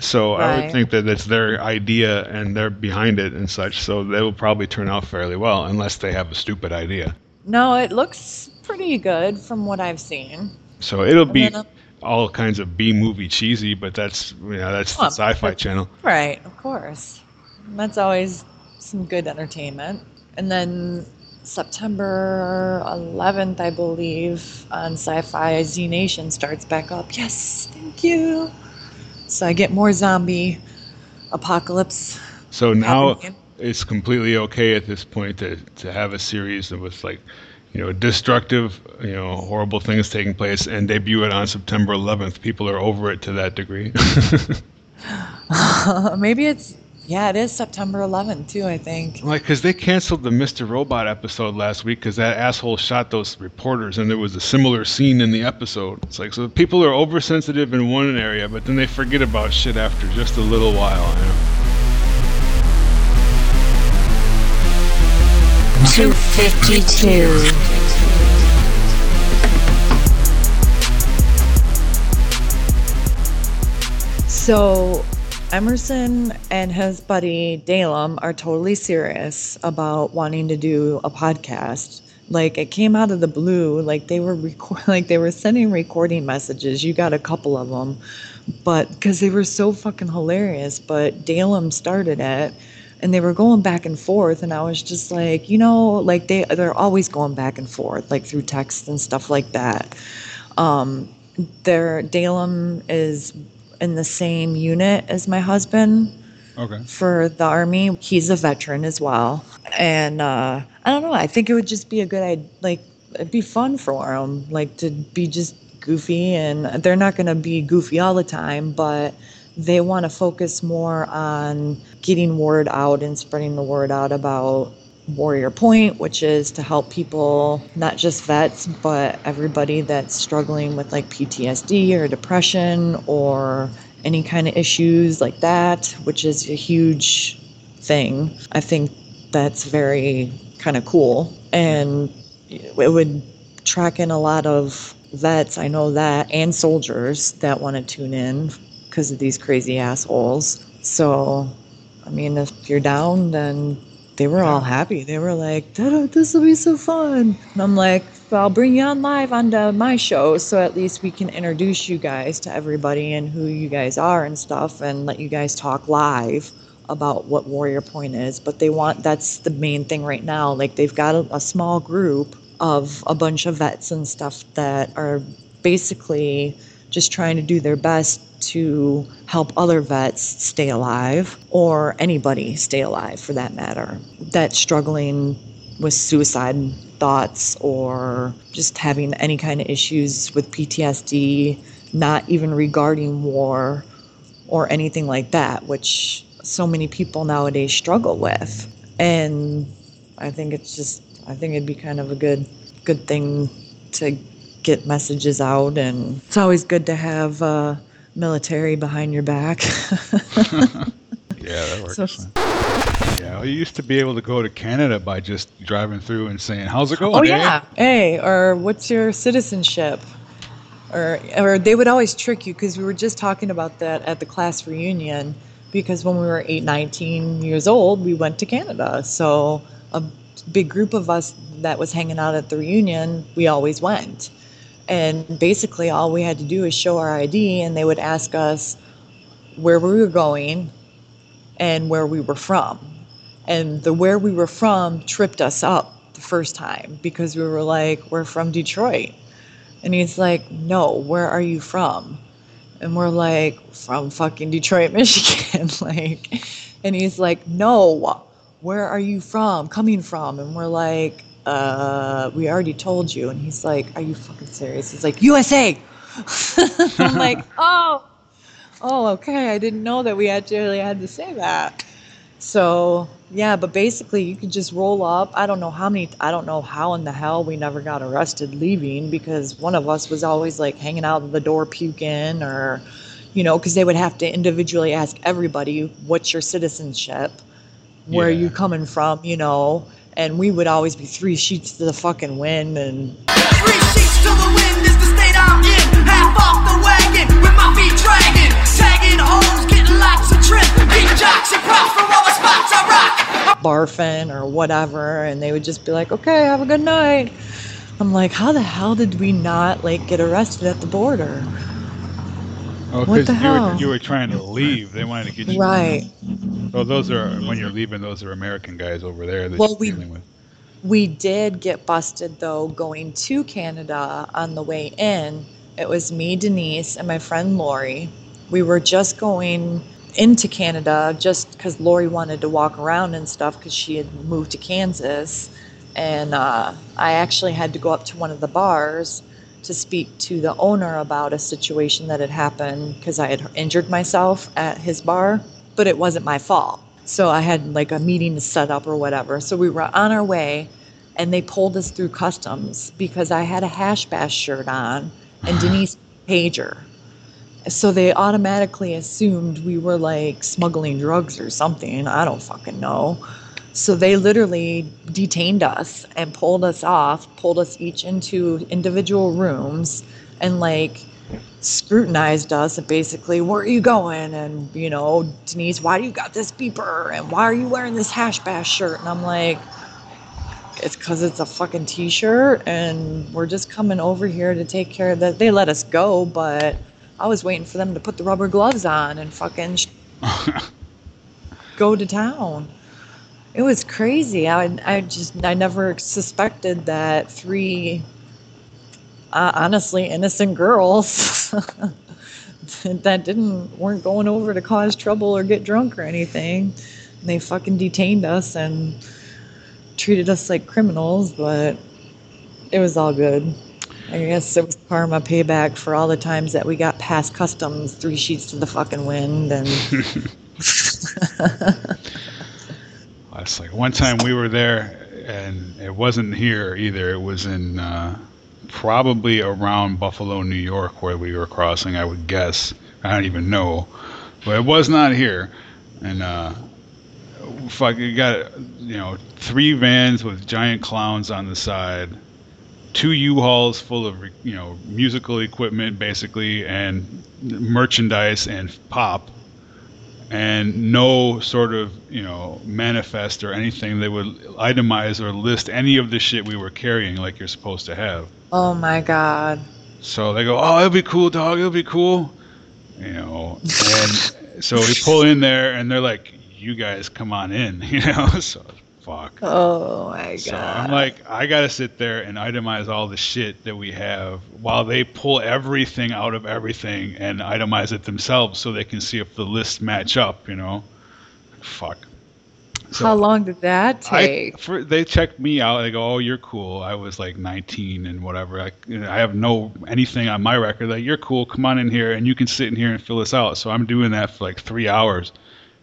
So I would think that it's their idea and they're behind it and such. So they will probably turn out fairly well, unless they have a stupid idea. No, it looks pretty good from what I've seen. So it'll And be all kinds of B movie cheesy, but that's you know that's the sci-fi channel. Right, of course. That's always some good entertainment. And then September 11th, I believe, on Sci Fi, Z Nation starts back up. Yes, thank you. So I get more zombie apocalypse. So now happening. it's completely okay at this point to, to have a series with like, you know, destructive, you know, horrible things taking place and debut it on September 11th. People are over it to that degree. *laughs* *laughs* Maybe it's, yeah, it is September 11th, too, I think. like, because they canceled the Mr. Robot episode last week because that asshole shot those reporters and there was a similar scene in the episode. It's like, so people are oversensitive in one area, but then they forget about shit after just a little while. You know? 252. So Emerson and his buddy Dalem are totally serious about wanting to do a podcast. Like it came out of the blue. Like they were record, *laughs* like they were sending recording messages. You got a couple of them, but because they were so fucking hilarious. But Dalem started it, and they were going back and forth. And I was just like, you know, like they they're always going back and forth, like through text and stuff like that. Um, their Dalem is in the same unit as my husband Okay. for the army. He's a veteran as well, and uh, I don't know. I think it would just be a good idea. Like it'd be fun for them, like to be just goofy, and they're not going to be goofy all the time, but they want to focus more on getting word out and spreading the word out about Warrior Point, which is to help people, not just vets, but everybody that's struggling with like PTSD or depression or any kind of issues like that, which is a huge thing. I think that's very kind of cool. And it would track in a lot of vets, I know that, and soldiers that want to tune in because of these crazy assholes. So, I mean, if you're down, then they were all happy. They were like, "This will be so fun." And I'm like, "I'll bring you on live onto my show, so at least we can introduce you guys to everybody and who you guys are and stuff, and let you guys talk live about what Warrior Point is." But they want that's the main thing right now. Like they've got a, a small group of a bunch of vets and stuff that are basically just trying to do their best to help other vets stay alive or anybody stay alive for that matter that's struggling with suicide thoughts or just having any kind of issues with PTSD, not even regarding war or anything like that, which so many people nowadays struggle with. And I think it's just I think it'd be kind of a good good thing to get messages out and it's always good to have uh, military behind your back. *laughs* Yeah, that works. So- yeah, well, you used to be able to go to Canada by just driving through and saying, "How's it going?" oh eh?" yeah, hey, or what's your citizenship? Or or they would always trick you because we were just talking about that at the class reunion because when we were 8 19 years old we went to Canada so a big group of us that was hanging out at the reunion we always went and basically all we had to do is show our ID and they would ask us where we were going and where we were from. And the where we were from tripped us up the first time because we were like, we're from Detroit. And he's like, no, where are you from? And we're like, from fucking Detroit, *laughs* Michigan. *laughs* like, and he's like, no, where are you from? Coming from? And we're like, uh, we already told you. And he's like, are you fucking serious? He's like, USA. *laughs* I'm like, oh, oh, okay. I didn't know that we actually had to say that. So yeah, but basically you could just roll up. I don't know how many. I don't know how in the hell we never got arrested leaving because one of us was always like hanging out the door puking or, you know, because they would have to individually ask everybody, "What's your citizenship? Where are you coming from?" You know, and we would always be three sheets to the fucking wind and Three sheets to the wind is the state I'm in. Half off the wagon with my feet dragging. Tagging holes, getting lots of trim. Beat jocks and props from all the spots I rock. barfing or whatever and they would just be like okay have a good night i'm like how the hell did we not like get arrested at the border Oh, What the you were you were trying to leave. They wanted to get you. Right. Oh, those are when you're leaving. Those are American guys over there that Well, you're we- with. we did get busted though going to canada on the way in it was me denise and my friend lori we were just going into canada just because lori wanted to walk around and stuff because she had moved to kansas and uh, i actually had to go up to one of the bars to speak to the owner about a situation that had happened because I had injured myself at his bar, but it wasn't my fault. So I had like a meeting to set up or whatever. So we were on our way and they pulled us through customs because I had a hash bash shirt on and *sighs* Denise pager. So they automatically assumed we were like smuggling drugs or something. I don't fucking know. So they literally detained us and pulled us off, pulled us each into individual rooms and like scrutinized us and basically, where are you going? And, you know, Denise, why do you got this beeper? And why are you wearing this hash bash shirt? And I'm like, it's because it's a fucking t-shirt and we're just coming over here to take care of that. They let us go, but I was waiting for them to put the rubber gloves on and fucking sh- *laughs* go to town. It was crazy. I, I just, I never suspected that three, uh, honestly, innocent girls *laughs* that didn't, weren't going over to cause trouble or get drunk or anything. They fucking detained us and treated us like criminals, but It was all good. I guess it was karma payback for all the times that we got past customs, three sheets to the fucking wind, and *laughs* *laughs* It's like one time we were there, and it wasn't here either. It was in uh, probably around Buffalo, New York, where we were crossing. I would guess. I don't even know, but it was not here. And uh, fuck, you got you know three vans with giant clowns on the side, two U-Hauls full of you know musical equipment basically, and merchandise and pop and no sort of you know manifest or anything that would itemize or list any of the shit we were carrying like you're supposed to have. oh my god, So they go, "Oh, it'll be cool, dog. It'll be cool," you know. And *laughs* so we pull in there, and they're like, "You guys come on in," *laughs* you know. So fuck. oh my god. So god. I'm like, I gotta sit there and itemize all the shit that we have while they pull everything out of everything and itemize it themselves so they can see if the lists match up, you know? Fuck. So How long did that I, take? for, they checked me out. They go, "Oh, you're cool." I was like 19 and whatever. I, I have no anything on my record. Like, you're cool. Come on in here, and you can sit in here and fill this out. So I'm doing that for like three hours.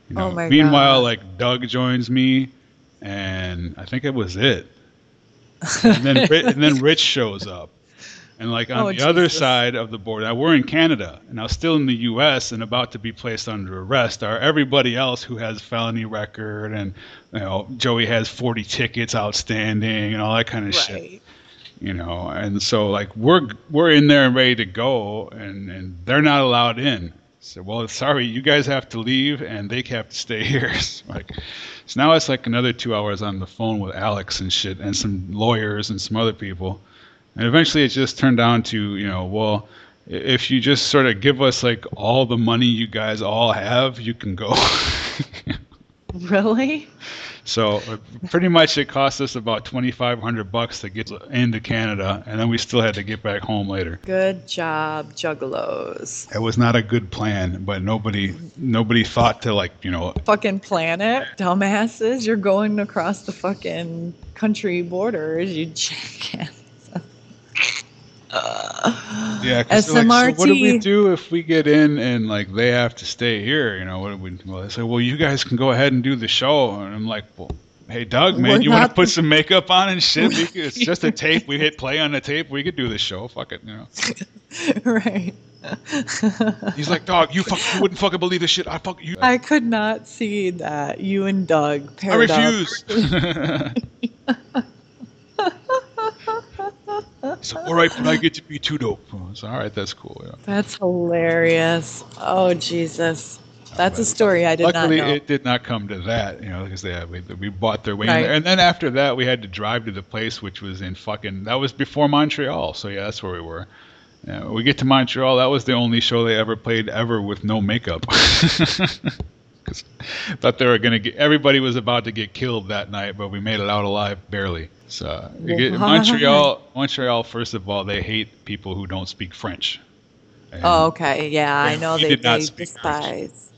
You oh know? Oh my Meanwhile, like Doug joins me, and I think it was it. And then and then Rich shows up, and like on Oh, the other side of the board, now we're in Canada, and now still in the U.S. and about to be placed under arrest are everybody else who has felony record, and you know Joey has 40 tickets outstanding and all that kind of shit. You know, and so like we're we're in there and ready to go, and and they're not allowed in. So well, sorry, you guys have to leave, and they have to stay *laughs* here. So, like, so now it's like another two hours on the phone with Alex and shit, and some lawyers and some other people, and eventually it just turned down to you know, well, if you just sort of give us like all the money you guys all have, you can go. *laughs* Really? So uh, pretty much it cost us about twenty five hundred bucks to get into Canada, and then we still had to get back home later. Good job, juggalos. It was not a good plan, but nobody nobody thought to like you know Fucking planet, dumbasses. You're going across the fucking country borders, you *laughs* jackass. Uh, yeah. 'cause they're like, so what do we do if we get in and like they have to stay here? You know what do we? Well, they say, well, you guys can go ahead and do the show, and I'm like, well. Hey Doug, man, We're you want to put some makeup on and shit? It's just a *laughs* tape. We hit play on the tape. We could do the show. Fuck it, you know. *laughs* right. He's like, dog, you fuck, you wouldn't fucking believe this shit. I fuck you. I could not see that you and Doug I paired up. refuse. *laughs* so, all right, but I get to be too dope. So, all right, that's cool. Yeah. That's hilarious. Oh Jesus, that's a story I did Luckily, not know. it did not come to that, you know, because they we, we bought their way Right. in there, and then after that, we had to drive to the place, which was in fucking. That was before Montreal, so yeah, that's where we were. Yeah, we get to Montreal. That was the only show they ever played ever with no makeup. *laughs* 'Cause thought they were gonna get. Everybody was about to get killed that night, but we made it out alive barely. So get- Montreal, Montreal. First of all, they hate people who don't speak French. And oh, okay. Yeah, I know they, they despise.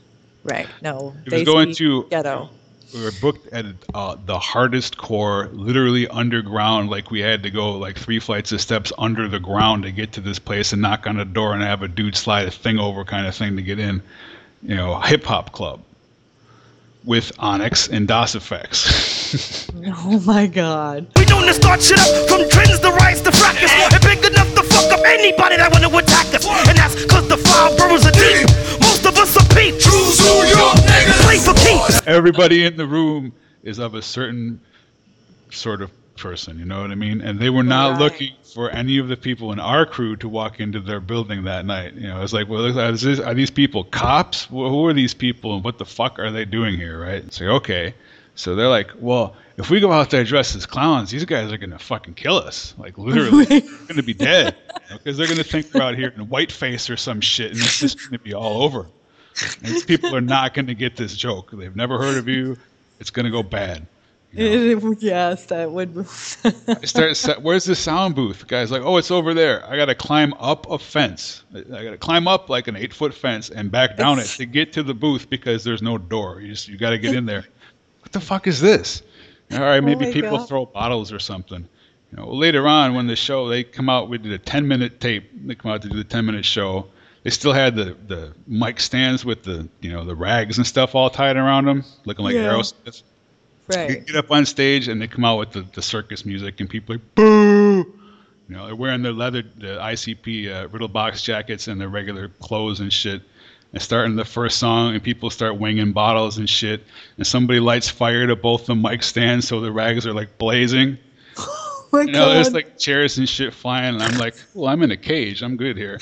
Right. No. It they was going to ghetto. we were booked at uh, the hardest core, literally underground. Like we had to go like three flights of steps under the ground to get to this place and knock on the door and have a dude slide a thing over, kind of thing to get in. You know, hip hop club with Onyx and Das EFX. *laughs* Oh my God. We known to start shit up from trends to rise to fracas. And big enough to fuck up anybody that wanna attack us. And that's cause the five boroughs are deep. Most of us are peeps. True New York niggas. Play for keeps. Everybody in the room is of a certain sort of person, you know what I mean? And they were not Right. looking for any of the people in our crew to walk into their building that night. You know, it's like, well, are, this, are these people cops? Wh- Who are these people, and what the fuck are they doing here, right? Like, okay. So they're like, well, if we go out there dressed as clowns, these guys are gonna fucking kill us, like literally, *laughs* we're gonna be dead, because they're gonna think we're out here in whiteface or some shit, and it's just gonna be all over. These people are not gonna get this joke. They've never heard of you. It's gonna go bad. It- yes, *laughs* that would. I start. Where's the sound booth? The guy's like, oh, it's over there. I got to climb up a fence. I got to climb up like an eight foot fence and back down it to get to the booth because there's no door. You just you got to get in there. What the fuck is this? All right, oh maybe my people God. throw bottles or something. You know, later on when the show they come out, we did a 10 minute tape. They come out to do the 10 minute show. They still had the the mic stands with the you know the rags and stuff all tied around them, looking like Yeah. Aerosmith. Right. get up on stage and they come out with the, the circus music and people are like boo. You know, they're wearing their leather, the ICP uh, Riddle box jackets and their regular clothes and shit. And starting the first song, and people start winging bottles and shit. And somebody lights fire to both the mic stands, so the rags are like blazing. Oh *laughs* my you know, there's like chairs and shit flying, and I'm like, well, I'm in a cage, I'm good here.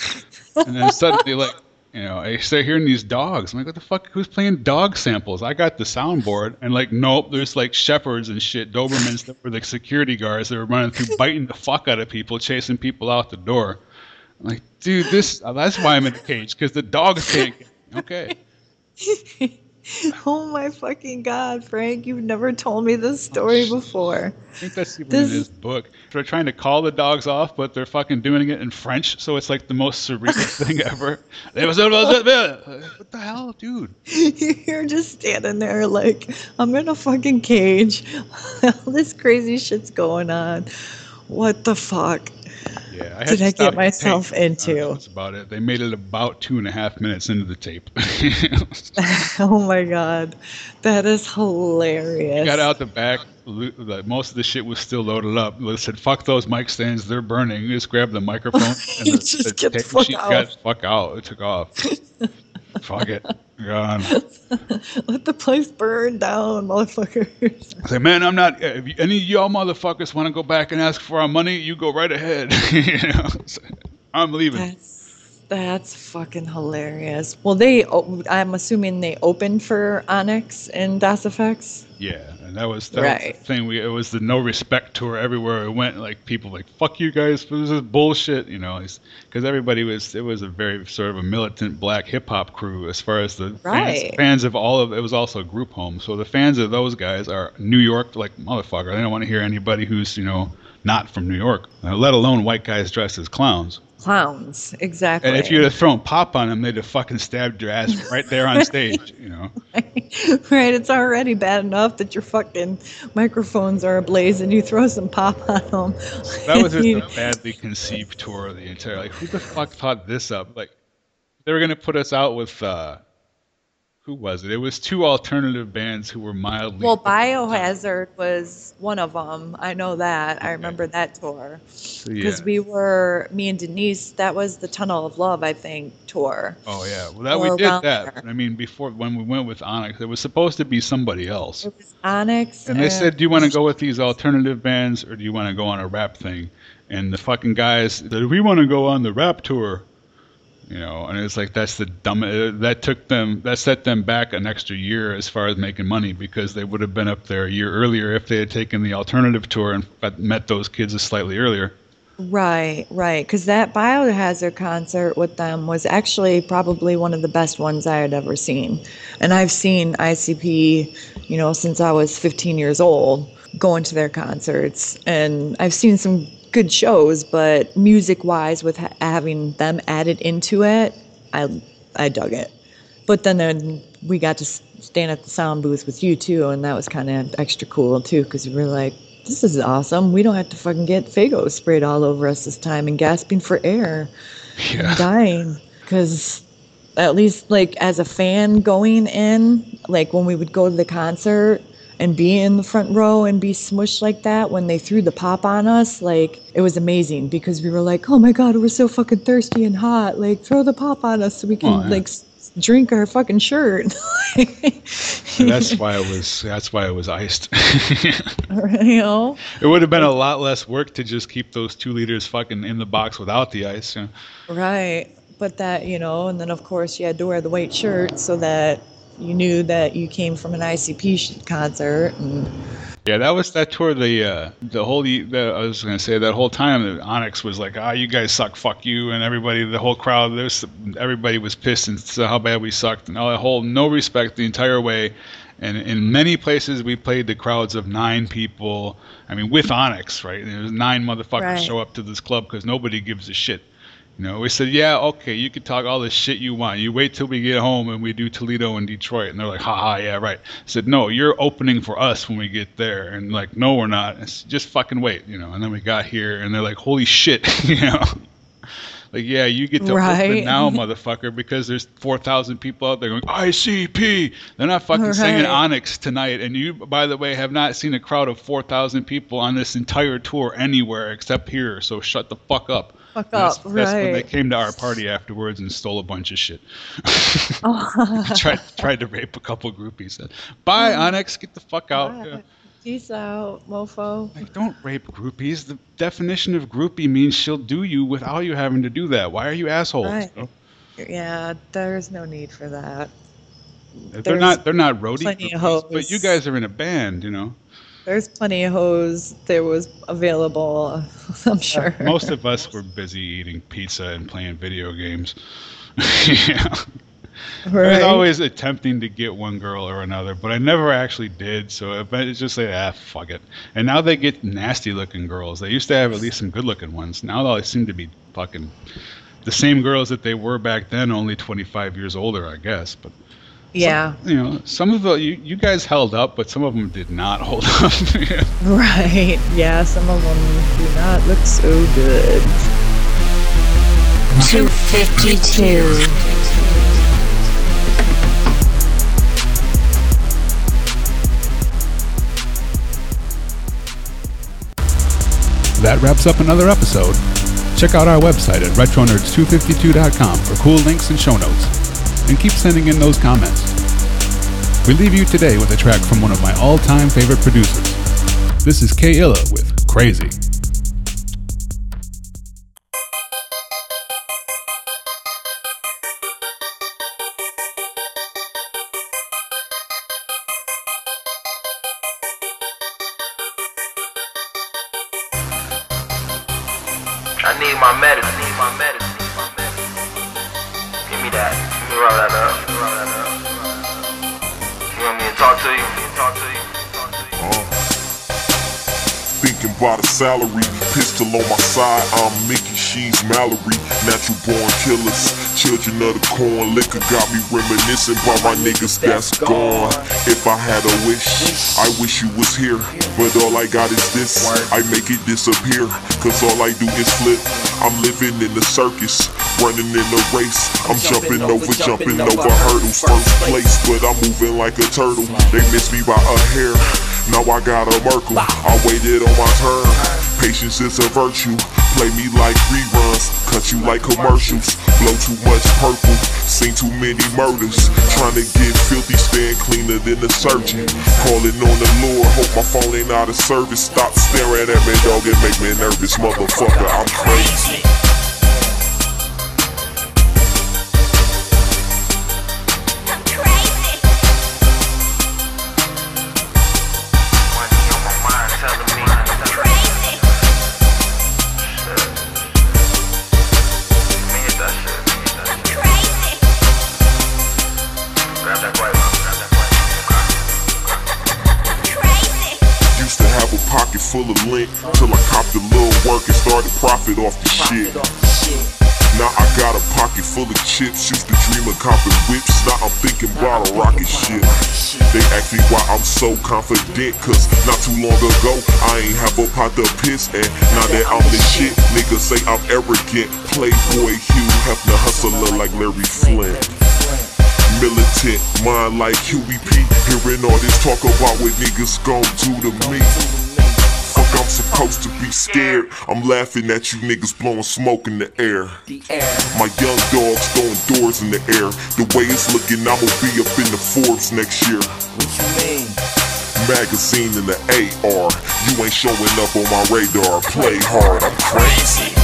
And then suddenly, like, you know, I start hearing these dogs. I'm like, what the fuck? Who's playing dog samples? I got the soundboard, and like, nope, there's like shepherds and shit, Dobermans that were like security guards that were running through, biting the fuck out of people, chasing people out the door. I'm like, dude, this, that's why I'm in a cage, because the dogs can't get me. Okay. *laughs* *laughs* oh my fucking god, Frank! You've never told me this oh, story before. I think that's even This- in his book. They're trying to call the dogs off, but they're fucking doing it in French, so it's like the most surreal *laughs* thing ever. They was- What the hell, dude? *laughs* You're just standing there like I'm in a fucking cage. All this crazy shit's going on. What the fuck? Yeah, I had Did to I get myself tape. into? That's about it. They made it about two and a half minutes into the tape. *laughs* *laughs* oh my god, that is hilarious. Got out the back. Most of the shit was still loaded up. They said, "Fuck those mic stands. They're burning." You just grabbed the microphone *laughs* and the, Just the get the tape fuck out. got fuck out. It took off. Fuck it. Gone. *laughs* Let the place burn down, motherfuckers. I say, man, I'm not. Uh, if any of y'all motherfuckers want to go back and ask for our money, you go right ahead. *laughs* you know, I'm leaving. That's that's fucking hilarious. Well, they, I'm assuming they opened for Onyx and Das EFX. Yeah, and that was that Right. was the thing. We it was the no respect tour everywhere it went. Like people like fuck you guys, this is bullshit. You know, because everybody was it was a very sort of a militant black hip hop crew as far as the fans, Right. fans of all of it was also a group home. So the fans of those guys are New York like motherfucker. They don't want to hear anybody who's you know not from New York, let alone white guys dressed as clowns. Clowns, exactly. And if you'd have thrown pop on them, they'd have fucking stabbed your ass right there on stage. *laughs* You know. right, it's already bad enough that your fucking microphones are ablaze and you throw some pop on them. That was *laughs* just a badly conceived tour of the entire. Like, who the fuck thought this up? Like, they were gonna put us out with uh, who was it? It was two alternative bands who were mildly. Well, Biohazard was one of them. I know that. I remember that tour. Because yeah. we were, me and Denise, that was the Tunnel of Love, I think, tour. Oh yeah, well that we did that. But I mean, before when we went with Onyx, it was supposed to be somebody else. It was Onyx. And they said, "Do you want to go with these alternative bands, or do you want to go on a rap thing?" And the fucking guys said, "We want to go on the rap tour." You know, and it's like that's the dumb. uh, That took them. That set them back an extra year as far as making money because they would have been up there a year earlier if they had taken the alternative tour and met those kids a slightly earlier. Right, right. Because that Biohazard concert with them was actually probably one of the best ones I had ever seen. And I've seen ICP, you know, since I was 15 years old, going to their concerts. And I've seen some good shows, but music wise, with ha- having them added into it, I, I dug it. But then, then we got to stand at the sound booth with you too, and that was kind of extra cool too, because we were like, this is awesome. We don't have to fucking get Faygo sprayed all over us this time and gasping for air and *laughs* dying. Because at least, like, as a fan going in, like when we would go to the concert and be in the front row and be smushed like that when they threw the pop on us, like, it was amazing because we were like, oh my God, we're so fucking thirsty and hot. Like, throw the pop on us so we can, Oh, yeah. like, drink our fucking shirt. *laughs* That's why it was. That's why it was iced. *laughs* *laughs* you know? It would have been a lot less work to just keep those two liters fucking in the box without the ice. You know? Right. But that, you know, and then of course you had to wear the white shirt so that you knew that you came from an ICP concert. And Yeah, that was that tour. The uh, the whole the, I was gonna say that whole time that Onyx was like, ah, you guys suck, fuck you, and everybody, the whole crowd, there's everybody was pissed and said how bad we sucked, and all that whole no respect the entire way. And in many places we played to crowds of nine people. I mean, with Onyx, right? There was nine motherfuckers Right. show up to this club because nobody gives a shit. You know, we said, yeah, okay, you can talk all the shit you want. You wait till we get home and we do Toledo and Detroit. And they're like, haha, yeah, right. I said, no, you're opening for us when we get there. And like, no, we're not. It's just fucking wait, you know. And then we got here and they're like, holy shit, *laughs* you know. Like, yeah, you get to open Right. now, motherfucker, because there's 4,000 people out there going, ICP. They're not fucking singing Onyx tonight. And you, by the way, have not seen a crowd of 4,000 people on this entire tour anywhere except here. So shut the fuck up. Fuck that's, up, That's when they came to our party afterwards and stole a bunch of shit. Oh. *laughs* tried tried to rape a couple groupies. Bye, mm. Onyx. Get the fuck out. Yeah. Peace out, mofo. Like, don't rape groupies. The definition of groupie means she'll do you without you having to do that. Why are you assholes? Right. you know? Yeah, there's no need for that. They're There's not. They're not roadie groupies, but you guys are in a band, you know. There's plenty of hoes there was available, *laughs* I'm sure. Most of us were busy eating pizza and playing video games. *laughs* yeah. I was always attempting to get one girl or another, but I never actually did. So it- it's just like, ah, fuck it. And now they get nasty looking girls. They used to have at least some good looking ones. Now they all seem to be fucking the same girls that they were back then, only 25 years older, I guess. But Yeah, you know, some of the you, you guys held up, but some of them did not *laughs* hold up. Right. Yeah, some of them do not look so good. 252. That wraps up another episode. Check out our website at retronerds252.com for cool links and show notes. And keep sending in those comments. We leave you today with a track from one of my all time favorite producers. This is K.ILLA with Crazy. I need my medicine. Medicine. Need my medicine. Give me that. Roll that up. You want me to talk to you? Talk to you. Thinking about a salary, pistol on my side. I'm Mickey, she's Mallory. Natural born killers, children of the corn. Liquor got me reminiscing about my niggas that's gone. If I had a wish, I wish you was here. But all I got is this, I make it disappear. Cause all I do is flip. I'm living in the circus, running in the race. I'm jumping over, jumping over hurdles. First place, but I'm moving like a turtle. They miss me by a hair. Now I got a Merkel. I waited on my turn. Patience is a virtue. Play me like reruns. Cut you like commercials. Blow too much purple. Seen too many murders. Trying to get filthy, staying cleaner than the surgeon. Calling on the Lord. Hope my phone ain't out of service. Stop staring at me, dog. It make me nervous. Motherfucker, I'm crazy. So confident. Cause not too long ago, I ain't have a pot to piss. And now that I'm the shit, niggas say I'm arrogant. Playboy Hugh Hefner, hustler like Larry Flynt. Militant, mind like Huey. Hearing all this talk about what niggas gon' do to me. Fuck, I'm supposed to be scared. I'm laughing at you niggas blowing smoke in the air. My young dogs throwing doors in the air. The way it's looking, I'ma be up in the Forbes next year. Magazine in the AR. You ain't showing up on my radar. Play hard, I'm crazy.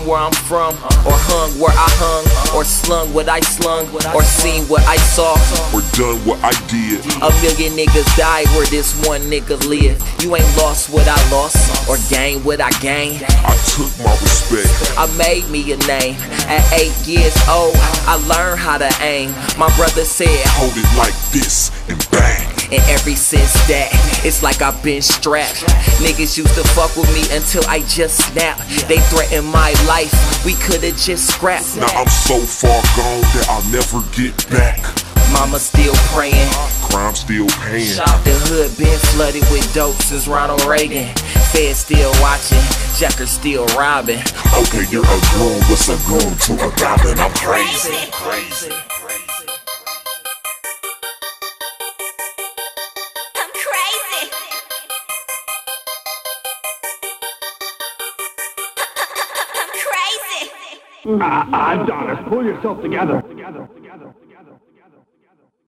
From where I'm from, or hung where I hung, or slung what I slung, or seen what I saw. Or done what I did. A million niggas died where this one nigga lived. You ain't lost what I lost, or gained what I gained. I took my respect. I made me a name. At eight years old, I learned how to aim. My brother said, Hold it like this and bang. And ever since that, it's like I've been strapped. Niggas used to fuck with me until I just snapped. They threatened my life, we could've just scrapped. Now I'm so far gone that I'll never get back. Mama still praying. Crime still paying. The hood been flooded with dope since Ronald Reagan. Fed still watching, Jacker still robbing. Okay, you're a goon. What's a goon to a goblin? I'm crazy. crazy. Ah, Adonis, pull yourself together.